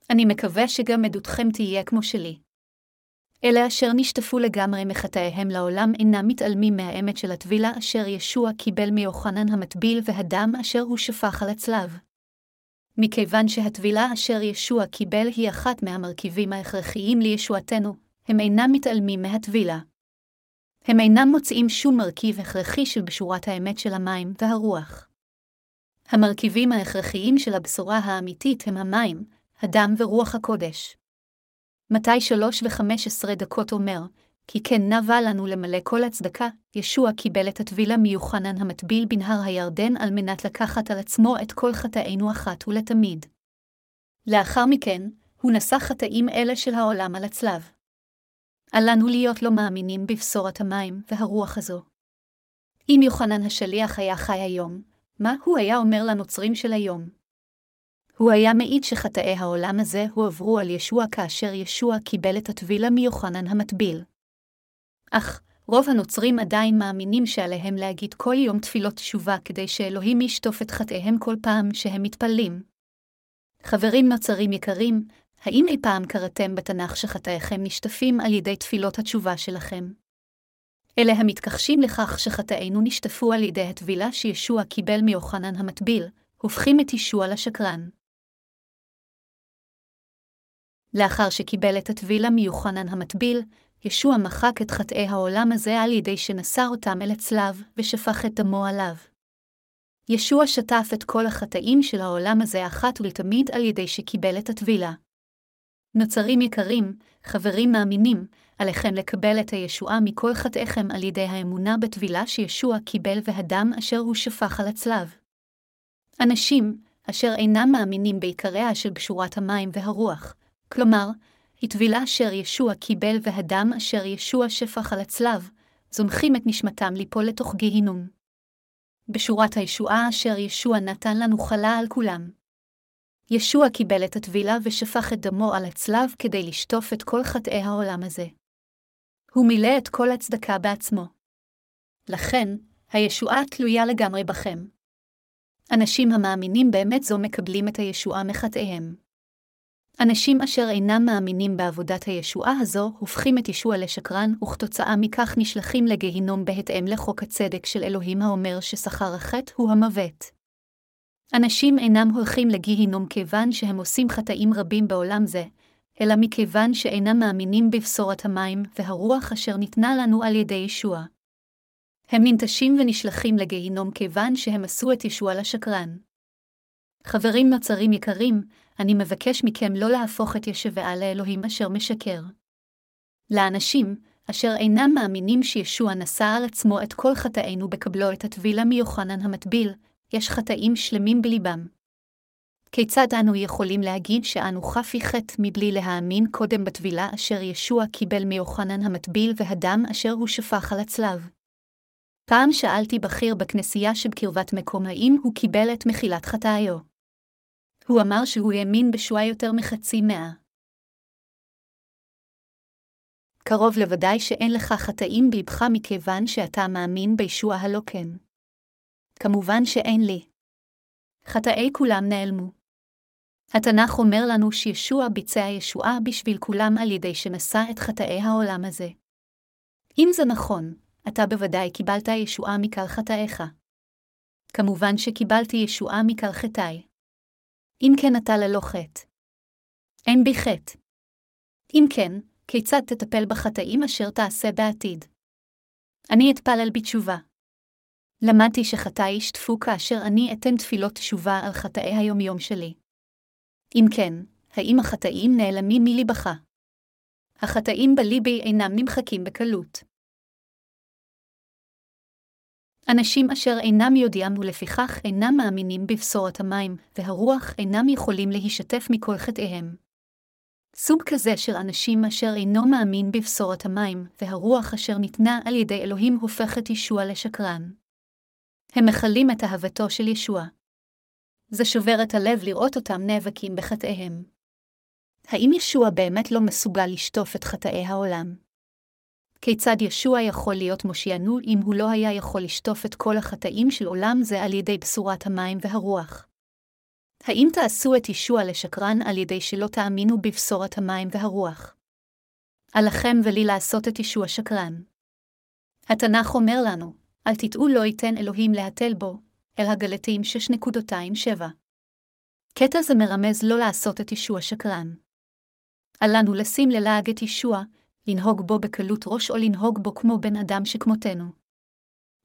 אני מקווה שגם עדותכם תהיה כמו שלי. אלה אשר נשטפו לגמרי מחטאיהם לעולם אינם מתעלמים מהאמת של הטבילה אשר ישוע קיבל מיוחנן המטביל והדם אשר הוא שפך על הצלב. מכיוון שהטבילה אשר ישוע קיבל היא אחת מהמרכיבים ההכרחיים לישועתנו, הם אינם מתעלמים מהטבילה. הם אינם מוצאים שום מרכיב הכרחי של בשורת האמת של המים והרוח. המרכיבים ההכרחיים של הבשורה האמיתית הם המים, הדם ורוח הקודש. מתי שלוש וחמש עשרה דקות אומר, כי כן נבע לנו למלא כל הצדקה, ישוע קיבל את הטבילה מיוחנן המטביל בנהר הירדן על מנת לקחת על עצמו את כל חטאינו אחת ולתמיד. לאחר מכן, הוא נשא חטאים אלה של העולם על הצלב. אל לנו להיות לא מאמינים בבשורת המים והרוח הזו. אם יוחנן השליח היה חי היום, מה הוא היה אומר לנוצרים של היום? הוא היה מעיד שחטאי העולם הזה הועברו על ישוע כאשר ישוע קיבל את הטבילה מיוחנן המטביל. אך, רוב הנוצרים עדיין מאמינים שעליהם להגיד כל יום תפילות תשובה כדי שאלוהים ישטוף את חטאיהם כל פעם שהם מתפללים. חברים נוצרים יקרים, האם אי פעם קראתם בתנ"ך שחטאיכם נשטפים על ידי תפילות התשובה שלכם? אלה המתכחשים לכך שחטאינו נשטפו על ידי הטבילה שישוע קיבל מיוחנן המטביל, הופכים את ישוע לשקרן. לאחר שקיבל את הטבילה מיוחנן המטביל, ישוע מחק את חטאי העולם הזה על ידי שנשא אותם אל הצלב, ושפך את דמו עליו. ישוע שטף את כל החטאים של העולם הזה אחת ולתמיד על ידי שקיבל את הטבילה. נוצרים יקרים, חברים מאמינים, עליכם לקבל את הישועה מכל חטאיכם על ידי האמונה בטבילה שישוע קיבל והדם אשר הוא שפך על הצלב. אנשים, אשר אינם מאמינים בעיקריה של בשורת המים והרוח, כלומר, הטבילה אשר ישוע קיבל והדם אשר ישוע שפך על הצלב, זונחים את נשמתם ליפול לתוך גיהינום. בשורת הישועה אשר ישוע נתן לנו חלה על כולם. ישוע קיבל את הטבילה ושפך את דמו על הצלב כדי לשטוף את כל חטאי העולם הזה. הוא מילא את כל הצדקה בעצמו. לכן, הישועה תלויה לגמרי בכם. אנשים המאמינים באמת זו מקבלים את הישועה מחטאיהם. אנשים אשר אינם מאמינים בעבודת הישועה הזו, הופכים את ישוע לשקרן, וכתוצאה מכך נשלחים לגיהינום בהתאם לחוק הצדק של אלוהים האומר ששכר החטא הוא המוות. אנשים אינם הולכים לגיהינום כיוון שהם עושים חטאים רבים בעולם זה, אלא מכיוון שאינם מאמינים בבשורת המים והרוח אשר ניתנה לנו על ידי ישוע. הם ננטשים ונשלחים לגיהינום כיוון שהם עשו את ישוע לשקרן. חברים נוצרים יקרים, אני מבקש מכם לא להפוך את ישבעה לאלוהים אשר משקר. לאנשים, אשר אינם מאמינים שישוע נשא על עצמו את כל חטאינו בקבלו את הטבילה מיוחנן המטביל, יש חטאים שלמים בליבם. כיצד אנו יכולים להגיד שאנו חפי חטא מבלי להאמין קודם בטבילה אשר ישוע קיבל מיוחנן המטביל והדם אשר הוא שפך על הצלב? פעם שאלתי בכיר בכנסייה שבקרבת מקום האם הוא קיבל את מחילת חטאיו. הוא אמר שהוא האמין בשואה יותר מחצי מאה. קרוב לוודאי שאין לך חטאים בלבך מכיוון שאתה מאמין בישוע הלא כן. כמובן שאין לי. חטאי כולם נעלמו. התנ"ך אומר לנו שישוע ביצע ישועה בשביל כולם על ידי שנשא את חטאי העולם הזה. אם זה נכון, אתה בוודאי קיבלת ישועה מקל חטאיך. כמובן שקיבלתי ישועה מקל חטאי. אם כן אתה ללא חטא. אין בי חטא. אם כן, כיצד תטפל בחטאים אשר תעשה בעתיד? אני אתפלל בתשובה. למדתי שחטאי ישטפו כאשר אני אתן תפילות תשובה על חטאי היומיום שלי. אם כן, האם החטאים נעלמים מליבך? החטאים בליבי אינם נמחקים בקלות. אנשים אשר אינם יודעים ולפיכך אינם מאמינים בבשורת המים, והרוח אינם יכולים להישתף מכל חטאיהם. סוג כזה של אנשים אשר אינו מאמין בבשורת המים, והרוח אשר ניתנה על ידי אלוהים הופך את ישוע לשקרן. הם מכלים את אהבתו של ישוע. זה שובר את הלב לראות אותם נאבקים בחטאיהם. האם ישוע באמת לא מסוגל לשטוף את חטאי העולם? כיצד ישוע יכול להיות מושיענו אם הוא לא היה יכול לשטוף את כל החטאים של עולם זה על ידי בשורת המים והרוח? האם תעשו את ישוע לשקרן על ידי שלא תאמינו בבשורת המים והרוח? עליכם ולי לעשות את ישוע שקרן. התנ"ך אומר לנו, אל תטעו לא ייתן אלוהים להתל בו, אל הגלתים 6.27. קטע זה מרמז לא לעשות את ישוע שקרן. אל לנו לשים ללעג את ישוע, לנהוג בו בקלות ראש או לנהוג בו כמו בן אדם שכמותנו.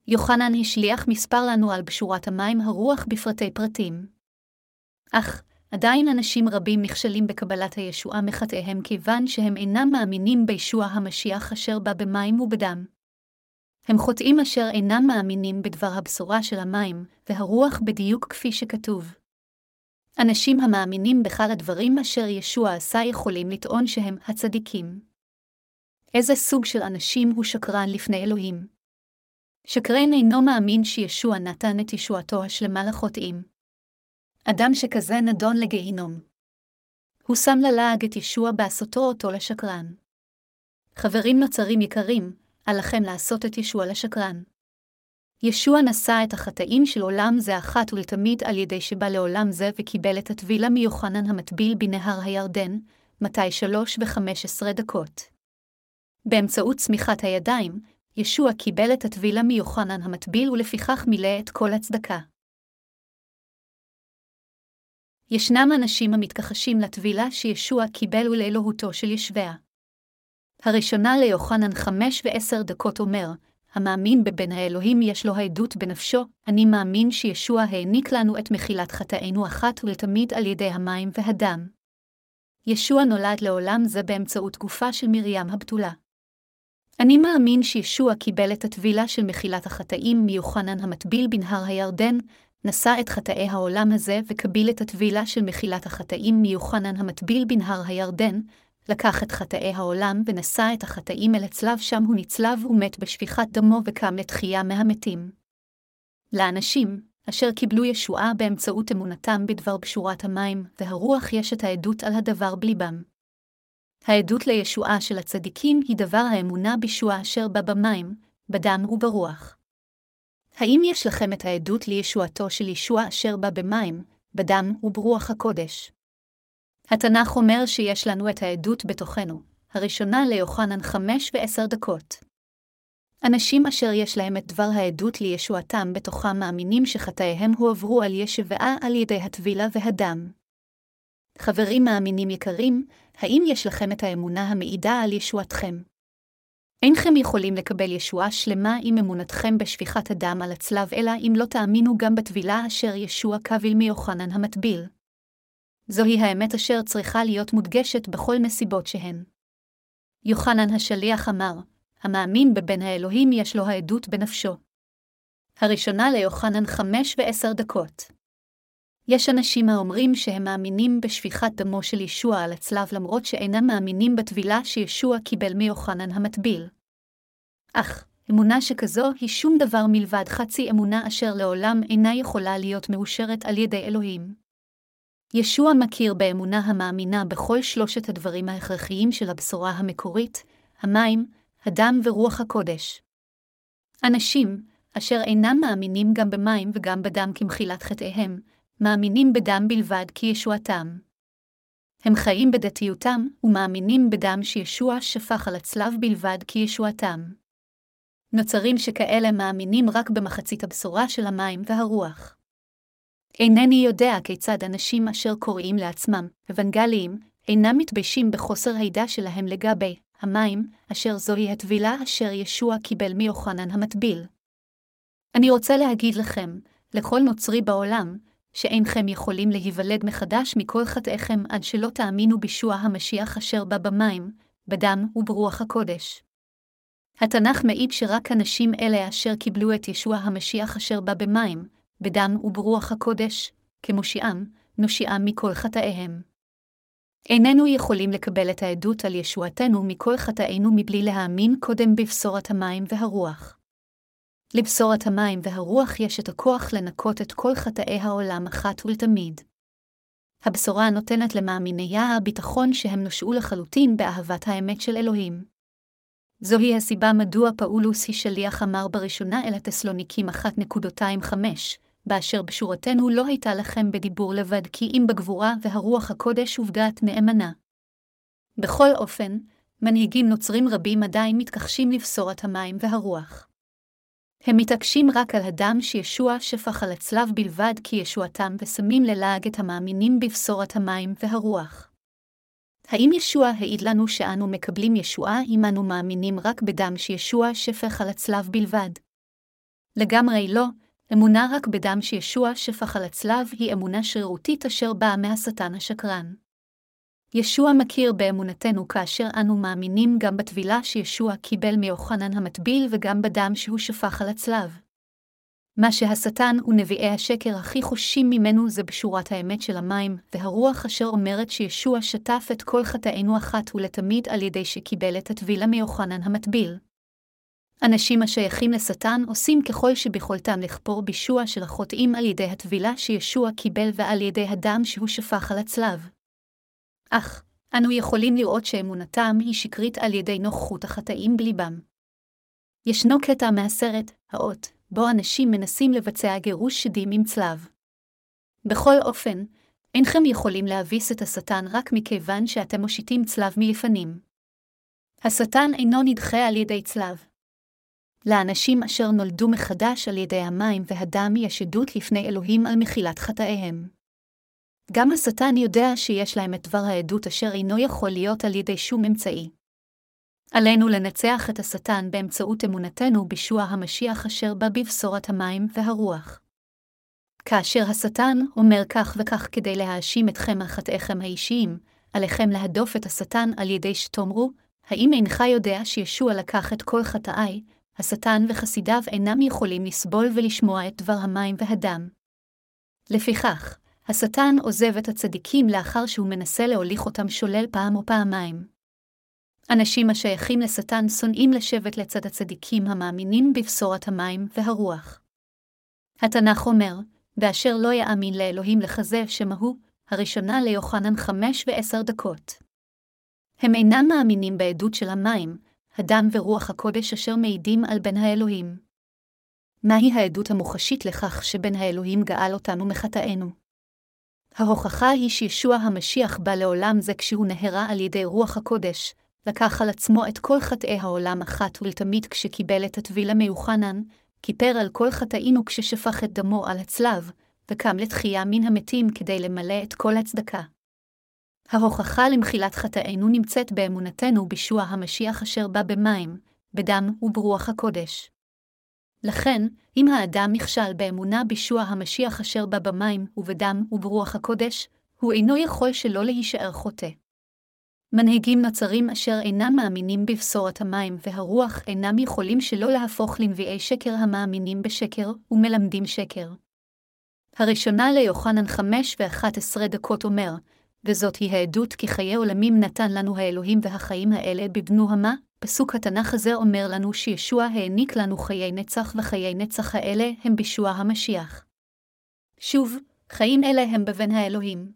יוחנן השליח מספר לנו על בשורת המים הרוח בפרטי פרטים. אך, עדיין אנשים רבים נכשלים בקבלת הישועה מחטאיהם כיוון שהם אינם מאמינים בישוע המשיח אשר בא במים ובדם. הם חוטאים אשר אינם מאמינים בדבר הבשורה של המים, והרוח בדיוק כפי שכתוב. אנשים המאמינים בכל הדברים אשר ישוע עשה יכולים לטעון שהם הצדיקים. איזה סוג של אנשים הוא שקרן לפני אלוהים? שקרן אינו מאמין שישוע נתן את ישועתו השלמה לחוטאים. אדם שכזה נדון לגיהינום. הוא שם ללעג את ישוע בעשותו אותו לשקרן. חברים נוצרים יקרים, עליכם לעשות את ישוע לשקרן. ישוע נשא את החטאים של עולם זה אחת ולתמיד על ידי שבא לעולם זה וקיבל את הטבילה מיוחנן המטביל בנהר הירדן, מתי שלוש וחמש עשרה דקות. באמצעות צמיחת הידיים, ישוע קיבל את הטבילה מיוחנן המטביל ולפיכך מילא את כל הצדקה. ישנם אנשים המתכחשים לטבילה שישוע קיבל ולאלוהותו של ישביה. הראשונה ליוחנן חמש ועשר דקות אומר, המאמין בבן האלוהים יש לו העדות בנפשו, אני מאמין שישוע העניק לנו את מחילת חטאינו אחת ולתמיד על ידי המים והדם. ישוע נולד לעולם זה באמצעות גופה של מרים הבתולה. אני מאמין שישוע קיבל את הטבילה של מחילת החטאים מיוחנן המטביל בנהר הירדן, נשא את חטאי העולם הזה וקביל את הטבילה של מחילת החטאים מיוחנן המטביל בנהר הירדן, לקח את חטאי העולם ונשא את החטאים אל הצלב שם הוא נצלב ומת בשפיכת דמו וקם לתחייה מהמתים. לאנשים, אשר קיבלו ישועה באמצעות אמונתם בדבר בשורת המים, והרוח יש את העדות על הדבר בליבם. העדות לישועה של הצדיקים היא דבר האמונה בישוע אשר בא במים, בדם וברוח. האם יש לכם את העדות לישועתו של ישוע אשר בא במים, בדם וברוח הקודש? התנ"ך אומר שיש לנו את העדות בתוכנו, הראשונה ליוחנן חמש ועשר דקות. אנשים אשר יש להם את דבר העדות לישועתם בתוכם מאמינים שחטאיהם הועברו על ישבעה על ידי הטבילה והדם. חברים מאמינים יקרים, האם יש לכם את האמונה המעידה על ישועתכם? אינכם יכולים לקבל ישועה שלמה עם אמונתכם בשפיכת הדם על הצלב, אלא אם לא תאמינו גם בטבילה אשר ישוע קביל מיוחנן המטביל. זוהי האמת אשר צריכה להיות מודגשת בכל נסיבות שהן. יוחנן השליח אמר, המאמין בבן האלוהים יש לו העדות בנפשו. הראשונה ליוחנן חמש ועשר דקות. יש אנשים האומרים שהם מאמינים בשפיכת דמו של ישוע על הצלב למרות שאינם מאמינים בטבילה שישוע קיבל מיוחנן המטביל. אך, אמונה שכזו היא שום דבר מלבד חצי אמונה אשר לעולם אינה יכולה להיות מאושרת על ידי אלוהים. ישוע מכיר באמונה המאמינה בכל שלושת הדברים ההכרחיים של הבשורה המקורית, המים, הדם ורוח הקודש. אנשים, אשר אינם מאמינים גם במים וגם בדם כמחילת חטאיהם, מאמינים בדם בלבד כישועתם. הם חיים בדתיותם ומאמינים בדם שישוע שפך על הצלב בלבד כישועתם. נוצרים שכאלה מאמינים רק במחצית הבשורה של המים והרוח. אינני יודע כיצד אנשים אשר קוראים לעצמם אוונגליים אינם מתביישים בחוסר הידע שלהם לגבי המים, אשר זוהי הטבילה אשר ישוע קיבל מיוחנן המטביל. אני רוצה להגיד לכם, לכל נוצרי בעולם, שאינכם יכולים להיוולד מחדש מכל חטאיכם עד שלא תאמינו בישוע המשיח אשר בא במים, בדם וברוח הקודש. התנ"ך מעיד שרק אנשים אלה אשר קיבלו את ישוע המשיח אשר בא במים, בדם וברוח הקודש, כמושיעם, נושיעם מכל חטאיהם. איננו יכולים לקבל את העדות על ישועתנו מכל חטאינו מבלי להאמין קודם בבשורת המים והרוח. לבשורת המים והרוח יש את הכוח לנקות את כל חטאי העולם אחת ולתמיד. הבשורה נותנת למאמיניה הביטחון שהם נושעו לחלוטין באהבת האמת של אלוהים. זוהי הסיבה מדוע פאולוס היא שליח אמר בראשונה אל התסלוניקים 1.25, באשר בשורתנו לא הייתה לכם בדיבור לבד, כי אם בגבורה והרוח הקודש ובדעת נאמנה. בכל אופן, מנהיגים נוצרים רבים עדיין מתכחשים לבשורת המים והרוח. הם מתעקשים רק על הדם שישוע שפך על הצלב בלבד כי ישועתם ושמים ללעג את המאמינים בבשורת המים והרוח. האם ישוע העיד לנו שאנו מקבלים ישועה אם אנו מאמינים רק בדם שישוע שפך על הצלב בלבד? לגמרי לא, אמונה רק בדם שישוע שפך על הצלב היא אמונה שרירותית אשר באה מהשטן השקרן. ישוע מכיר באמונתנו כאשר אנו מאמינים גם בטבילה שישוע קיבל מיוחנן המטביל וגם בדם שהוא שפך על הצלב. מה שהשטן ונביאי השקר הכי חושים ממנו זה בשורת האמת של המים, והרוח אשר אומרת שישוע שטף את כל חטאינו אחת ולתמיד על ידי שקיבל את הטבילה מיוחנן המטביל. אנשים השייכים לשטן עושים ככל שביכולתם לכפור בישוע של החוטאים על ידי הטבילה שישוע קיבל ועל ידי הדם שהוא שפך על הצלב. אך, אנו יכולים לראות שאמונתם היא שקרית על ידי נוכחות החטאים בליבם. ישנו קטע מהסרט, האות, בו אנשים מנסים לבצע גירוש שדים עם צלב. בכל אופן, אינכם יכולים להביס את השטן רק מכיוון שאתם מושיטים צלב מלפנים. השטן אינו נדחה על ידי צלב. לאנשים אשר נולדו מחדש על ידי המים והדם יש עדות לפני אלוהים על מחילת חטאיהם. גם השטן יודע שיש להם את דבר העדות אשר אינו יכול להיות על ידי שום אמצעי. עלינו לנצח את השטן באמצעות אמונתנו בישוע המשיח אשר בא בבשורת המים והרוח. כאשר השטן אומר כך וכך כדי להאשים אתכם על חטאיכם האישיים, עליכם להדוף את השטן על ידי שתאמרו, האם אינך יודע שישוע לקח את כל חטאיי, השטן וחסידיו אינם יכולים לסבול ולשמוע את דבר המים והדם. לפיכך, השטן עוזב את הצדיקים לאחר שהוא מנסה להוליך אותם שולל פעם או פעמיים. אנשים השייכים לשטן שונאים לשבת לצד הצדיקים המאמינים בבשורת המים והרוח. התנ"ך אומר, ואשר לא יאמין לאלוהים לכזה שמהו, הראשונה ליוחנן חמש ועשר דקות. הם אינם מאמינים בעדות של המים, הדם ורוח הקודש אשר מעידים על בן האלוהים. מהי העדות המוחשית לכך שבן האלוהים גאל אותנו מחטאינו? ההוכחה היא שישוע המשיח בא לעולם זה כשהוא נהרה על ידי רוח הקודש, לקח על עצמו את כל חטאי העולם אחת ולתמיד כשקיבל את הטבילה מיוחנן, כיפר על כל חטאינו כששפך את דמו על הצלב, וקם לתחייה מן המתים כדי למלא את כל הצדקה. ההוכחה למחילת חטאינו נמצאת באמונתנו בישוע המשיח אשר בא במים, בדם וברוח הקודש. לכן, אם האדם נכשל באמונה בישוע המשיח אשר בא במים ובדם וברוח הקודש, הוא אינו יכול שלא להישאר חוטא. מנהיגים נוצרים אשר אינם מאמינים בבשורת המים והרוח אינם יכולים שלא להפוך לנביאי שקר המאמינים בשקר ומלמדים שקר. הראשונה ליוחנן חמש ואחת עשרה דקות אומר, וזאת היא העדות כי חיי עולמים נתן לנו האלוהים והחיים האלה בבנו המה, פסוק התנ"ך הזה אומר לנו שישוע העניק לנו חיי נצח וחיי נצח האלה הם בישוע המשיח. שוב, חיים אלה הם בבן האלוהים.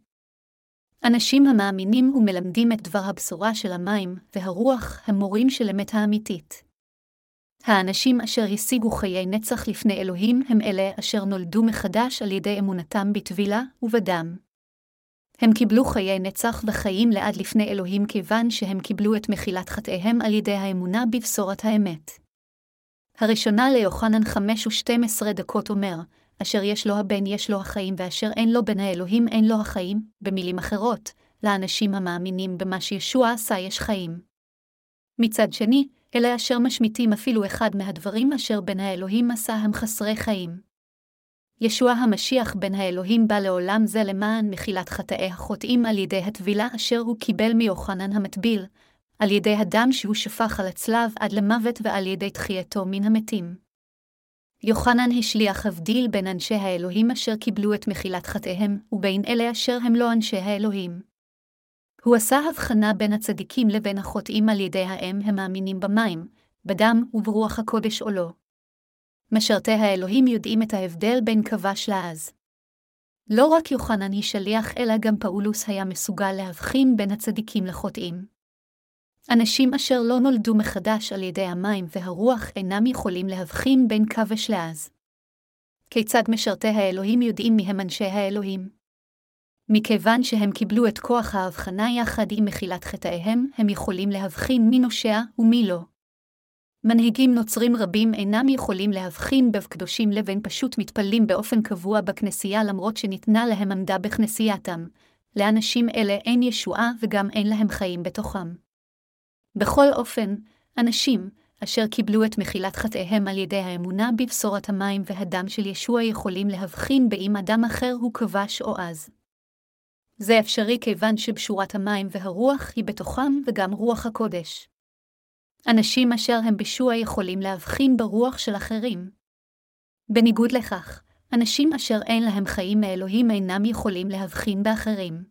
אנשים המאמינים ומלמדים את דבר הבשורה של המים והרוח הם מורים של אמת האמיתית. האנשים אשר השיגו חיי נצח לפני אלוהים הם אלה אשר נולדו מחדש על ידי אמונתם בטבילה ובדם. הם קיבלו חיי נצח וחיים לעד לפני אלוהים כיוון שהם קיבלו את מחילת חטאיהם על ידי האמונה בבשורת האמת. הראשונה ליוחנן חמש ושתים עשרה דקות אומר, אשר יש לו הבן יש לו החיים, ואשר אין לו בן האלוהים אין לו החיים, במילים אחרות, לאנשים המאמינים במה שישוע עשה יש חיים. מצד שני, אלה אשר משמיטים אפילו אחד מהדברים אשר בן האלוהים עשה הם חסרי חיים. ישוע המשיח בן האלוהים בא לעולם זה למען מחילת חטאי החוטאים על ידי הטבילה אשר הוא קיבל מיוחנן המטביל, על ידי הדם שהוא שפך על הצלב עד למוות ועל ידי תחייתו מן המתים. יוחנן השליח הבדיל בין אנשי האלוהים אשר קיבלו את מחילת חטאיהם, ובין אלה אשר הם לא אנשי האלוהים. הוא עשה הבחנה בין הצדיקים לבין החוטאים על ידי האם המאמינים במים, בדם וברוח הקודש או לא. משרתי האלוהים יודעים את ההבדל בין כבש לעז. לא רק יוחנן היא שליח, אלא גם פאולוס היה מסוגל להבחין בין הצדיקים לחוטאים. אנשים אשר לא נולדו מחדש על ידי המים והרוח אינם יכולים להבחין בין כבש לעז. כיצד משרתי האלוהים יודעים מי הם אנשי האלוהים? מכיוון שהם קיבלו את כוח ההבחנה יחד עם מחילת חטאיהם, הם יכולים להבחין מי נושע ומי לא. מנהיגים נוצרים רבים אינם יכולים להבחין בין קדושים לבין פשוט מתפללים באופן קבוע בכנסייה למרות שניתנה להם עמדה בכנסייתם. לאנשים אלה אין ישועה וגם אין להם חיים בתוכם. בכל אופן, אנשים, אשר קיבלו את מחילת חטאיהם על ידי האמונה בבשורת המים והדם של ישוע יכולים להבחין באם אדם אחר הוא כבש או עז. זה אפשרי כיוון שבשורת המים והרוח היא בתוכם וגם רוח הקודש. אנשים אשר הם בישוע יכולים להבחין ברוח של אחרים. בניגוד לכך, אנשים אשר אין להם חיים מאלוהים אינם יכולים להבחין באחרים.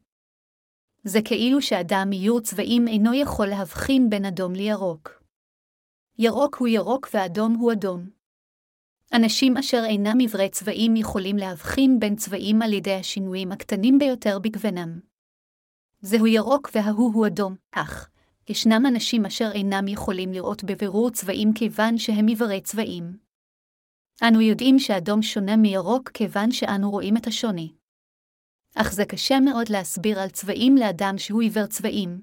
זה כאילו שאדם מאיור צבעים אינו יכול להבחין בין אדום לירוק. ירוק הוא ירוק ואדום הוא אדום. אנשים אשר אינם עיוורי צבעים יכולים להבחין בין צבעים על ידי השינויים הקטנים ביותר בגוונם. זהו ירוק וההוא הוא אדום, אך ישנם אנשים אשר אינם יכולים לראות בבירור צבעים כיוון שהם עיוורי צבעים. אנו יודעים שאדום שונה מירוק כיוון שאנו רואים את השוני. אך זה קשה מאוד להסביר על צבעים לאדם שהוא עיוור צבעים.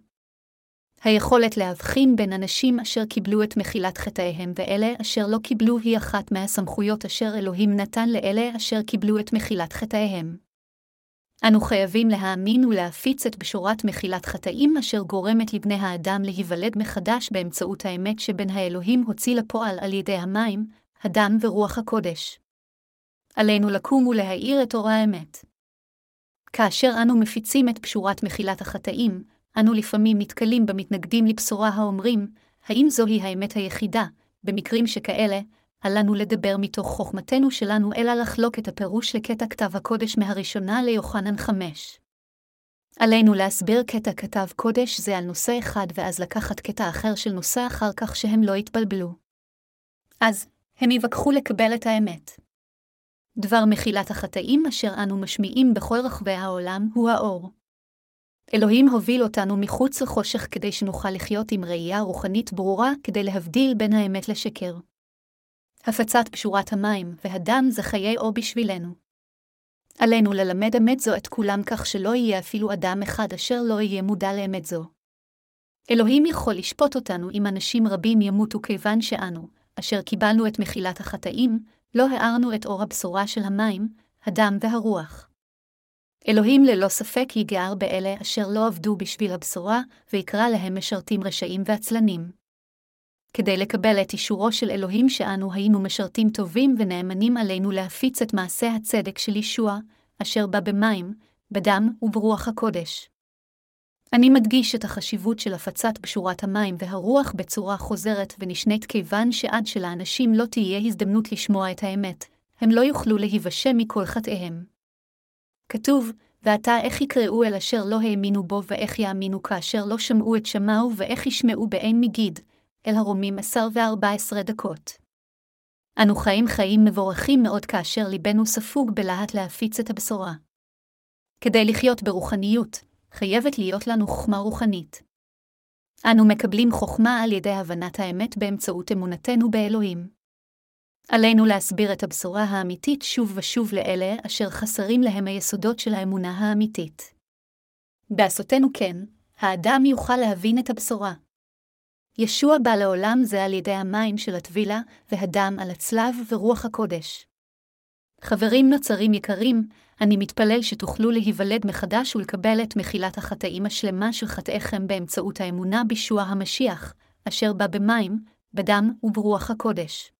היכולת להבחין בין אנשים אשר קיבלו את מחילת חטאיהם ואלה אשר לא קיבלו היא אחת מהסמכויות אשר אלוהים נתן לאלה אשר קיבלו את מחילת חטאיהם. אנו חייבים להאמין ולהפיץ את בשורת מחילת חטאים אשר גורמת לבני האדם להיוולד מחדש באמצעות האמת שבין האלוהים הוציא לפועל על ידי המים, הדם ורוח הקודש. עלינו לקום ולהאיר את אור האמת. כאשר אנו מפיצים את פשורת מחילת החטאים, אנו לפעמים נתקלים במתנגדים לבשורה האומרים, האם זוהי האמת היחידה, במקרים שכאלה, אל לנו לדבר מתוך חוכמתנו שלנו, אלא לחלוק את הפירוש לקטע כתב הקודש מהראשונה ליוחנן חמש. עלינו להסביר קטע כתב קודש זה על נושא אחד ואז לקחת קטע אחר של נושא אחר כך שהם לא יתבלבלו. אז, הם יווכחו לקבל את האמת. דבר מחילת החטאים אשר אנו משמיעים בכל רחבי העולם הוא האור. אלוהים הוביל אותנו מחוץ לחושך כדי שנוכל לחיות עם ראייה רוחנית ברורה כדי להבדיל בין האמת לשקר. הפצת פשורת המים והדם זה חיי אור בשבילנו. עלינו ללמד אמת זו את כולם כך שלא יהיה אפילו אדם אחד אשר לא יהיה מודע לאמת זו. אלוהים יכול לשפוט אותנו אם אנשים רבים ימותו כיוון שאנו, אשר קיבלנו את מחילת החטאים, לא הארנו את אור הבשורה של המים, הדם והרוח. אלוהים ללא ספק יגער באלה אשר לא עבדו בשביל הבשורה, ויקרא להם משרתים רשעים ועצלנים. כדי לקבל את אישורו של אלוהים שאנו היינו משרתים טובים ונאמנים עלינו להפיץ את מעשה הצדק של ישוע, אשר בא במים, בדם וברוח הקודש. אני מדגיש את החשיבות של הפצת בשורת המים והרוח בצורה חוזרת ונשנית כיוון שעד שלאנשים לא תהיה הזדמנות לשמוע את האמת, הם לא יוכלו להיוושע מכל חטאיהם. כתוב, ועתה איך יקראו אל אשר לא האמינו בו ואיך יאמינו כאשר לא שמעו את שמעו ואיך ישמעו באין מגיד, אל הרומים עשר וארבע עשרה דקות. אנו חיים חיים מבורכים מאוד כאשר ליבנו ספוג בלהט להפיץ את הבשורה. כדי לחיות ברוחניות, חייבת להיות לנו חוכמה רוחנית. אנו מקבלים חוכמה על ידי הבנת האמת באמצעות אמונתנו באלוהים. עלינו להסביר את הבשורה האמיתית שוב ושוב לאלה אשר חסרים להם היסודות של האמונה האמיתית. בעשותנו כן, האדם יוכל להבין את הבשורה. ישוע בא לעולם זה על ידי המים של הטבילה, והדם על הצלב ורוח הקודש. חברים נוצרים יקרים, אני מתפלל שתוכלו להיוולד מחדש ולקבל את מחילת החטאים השלמה של חטאיכם באמצעות האמונה בישוע המשיח, אשר בא במים, בדם וברוח הקודש.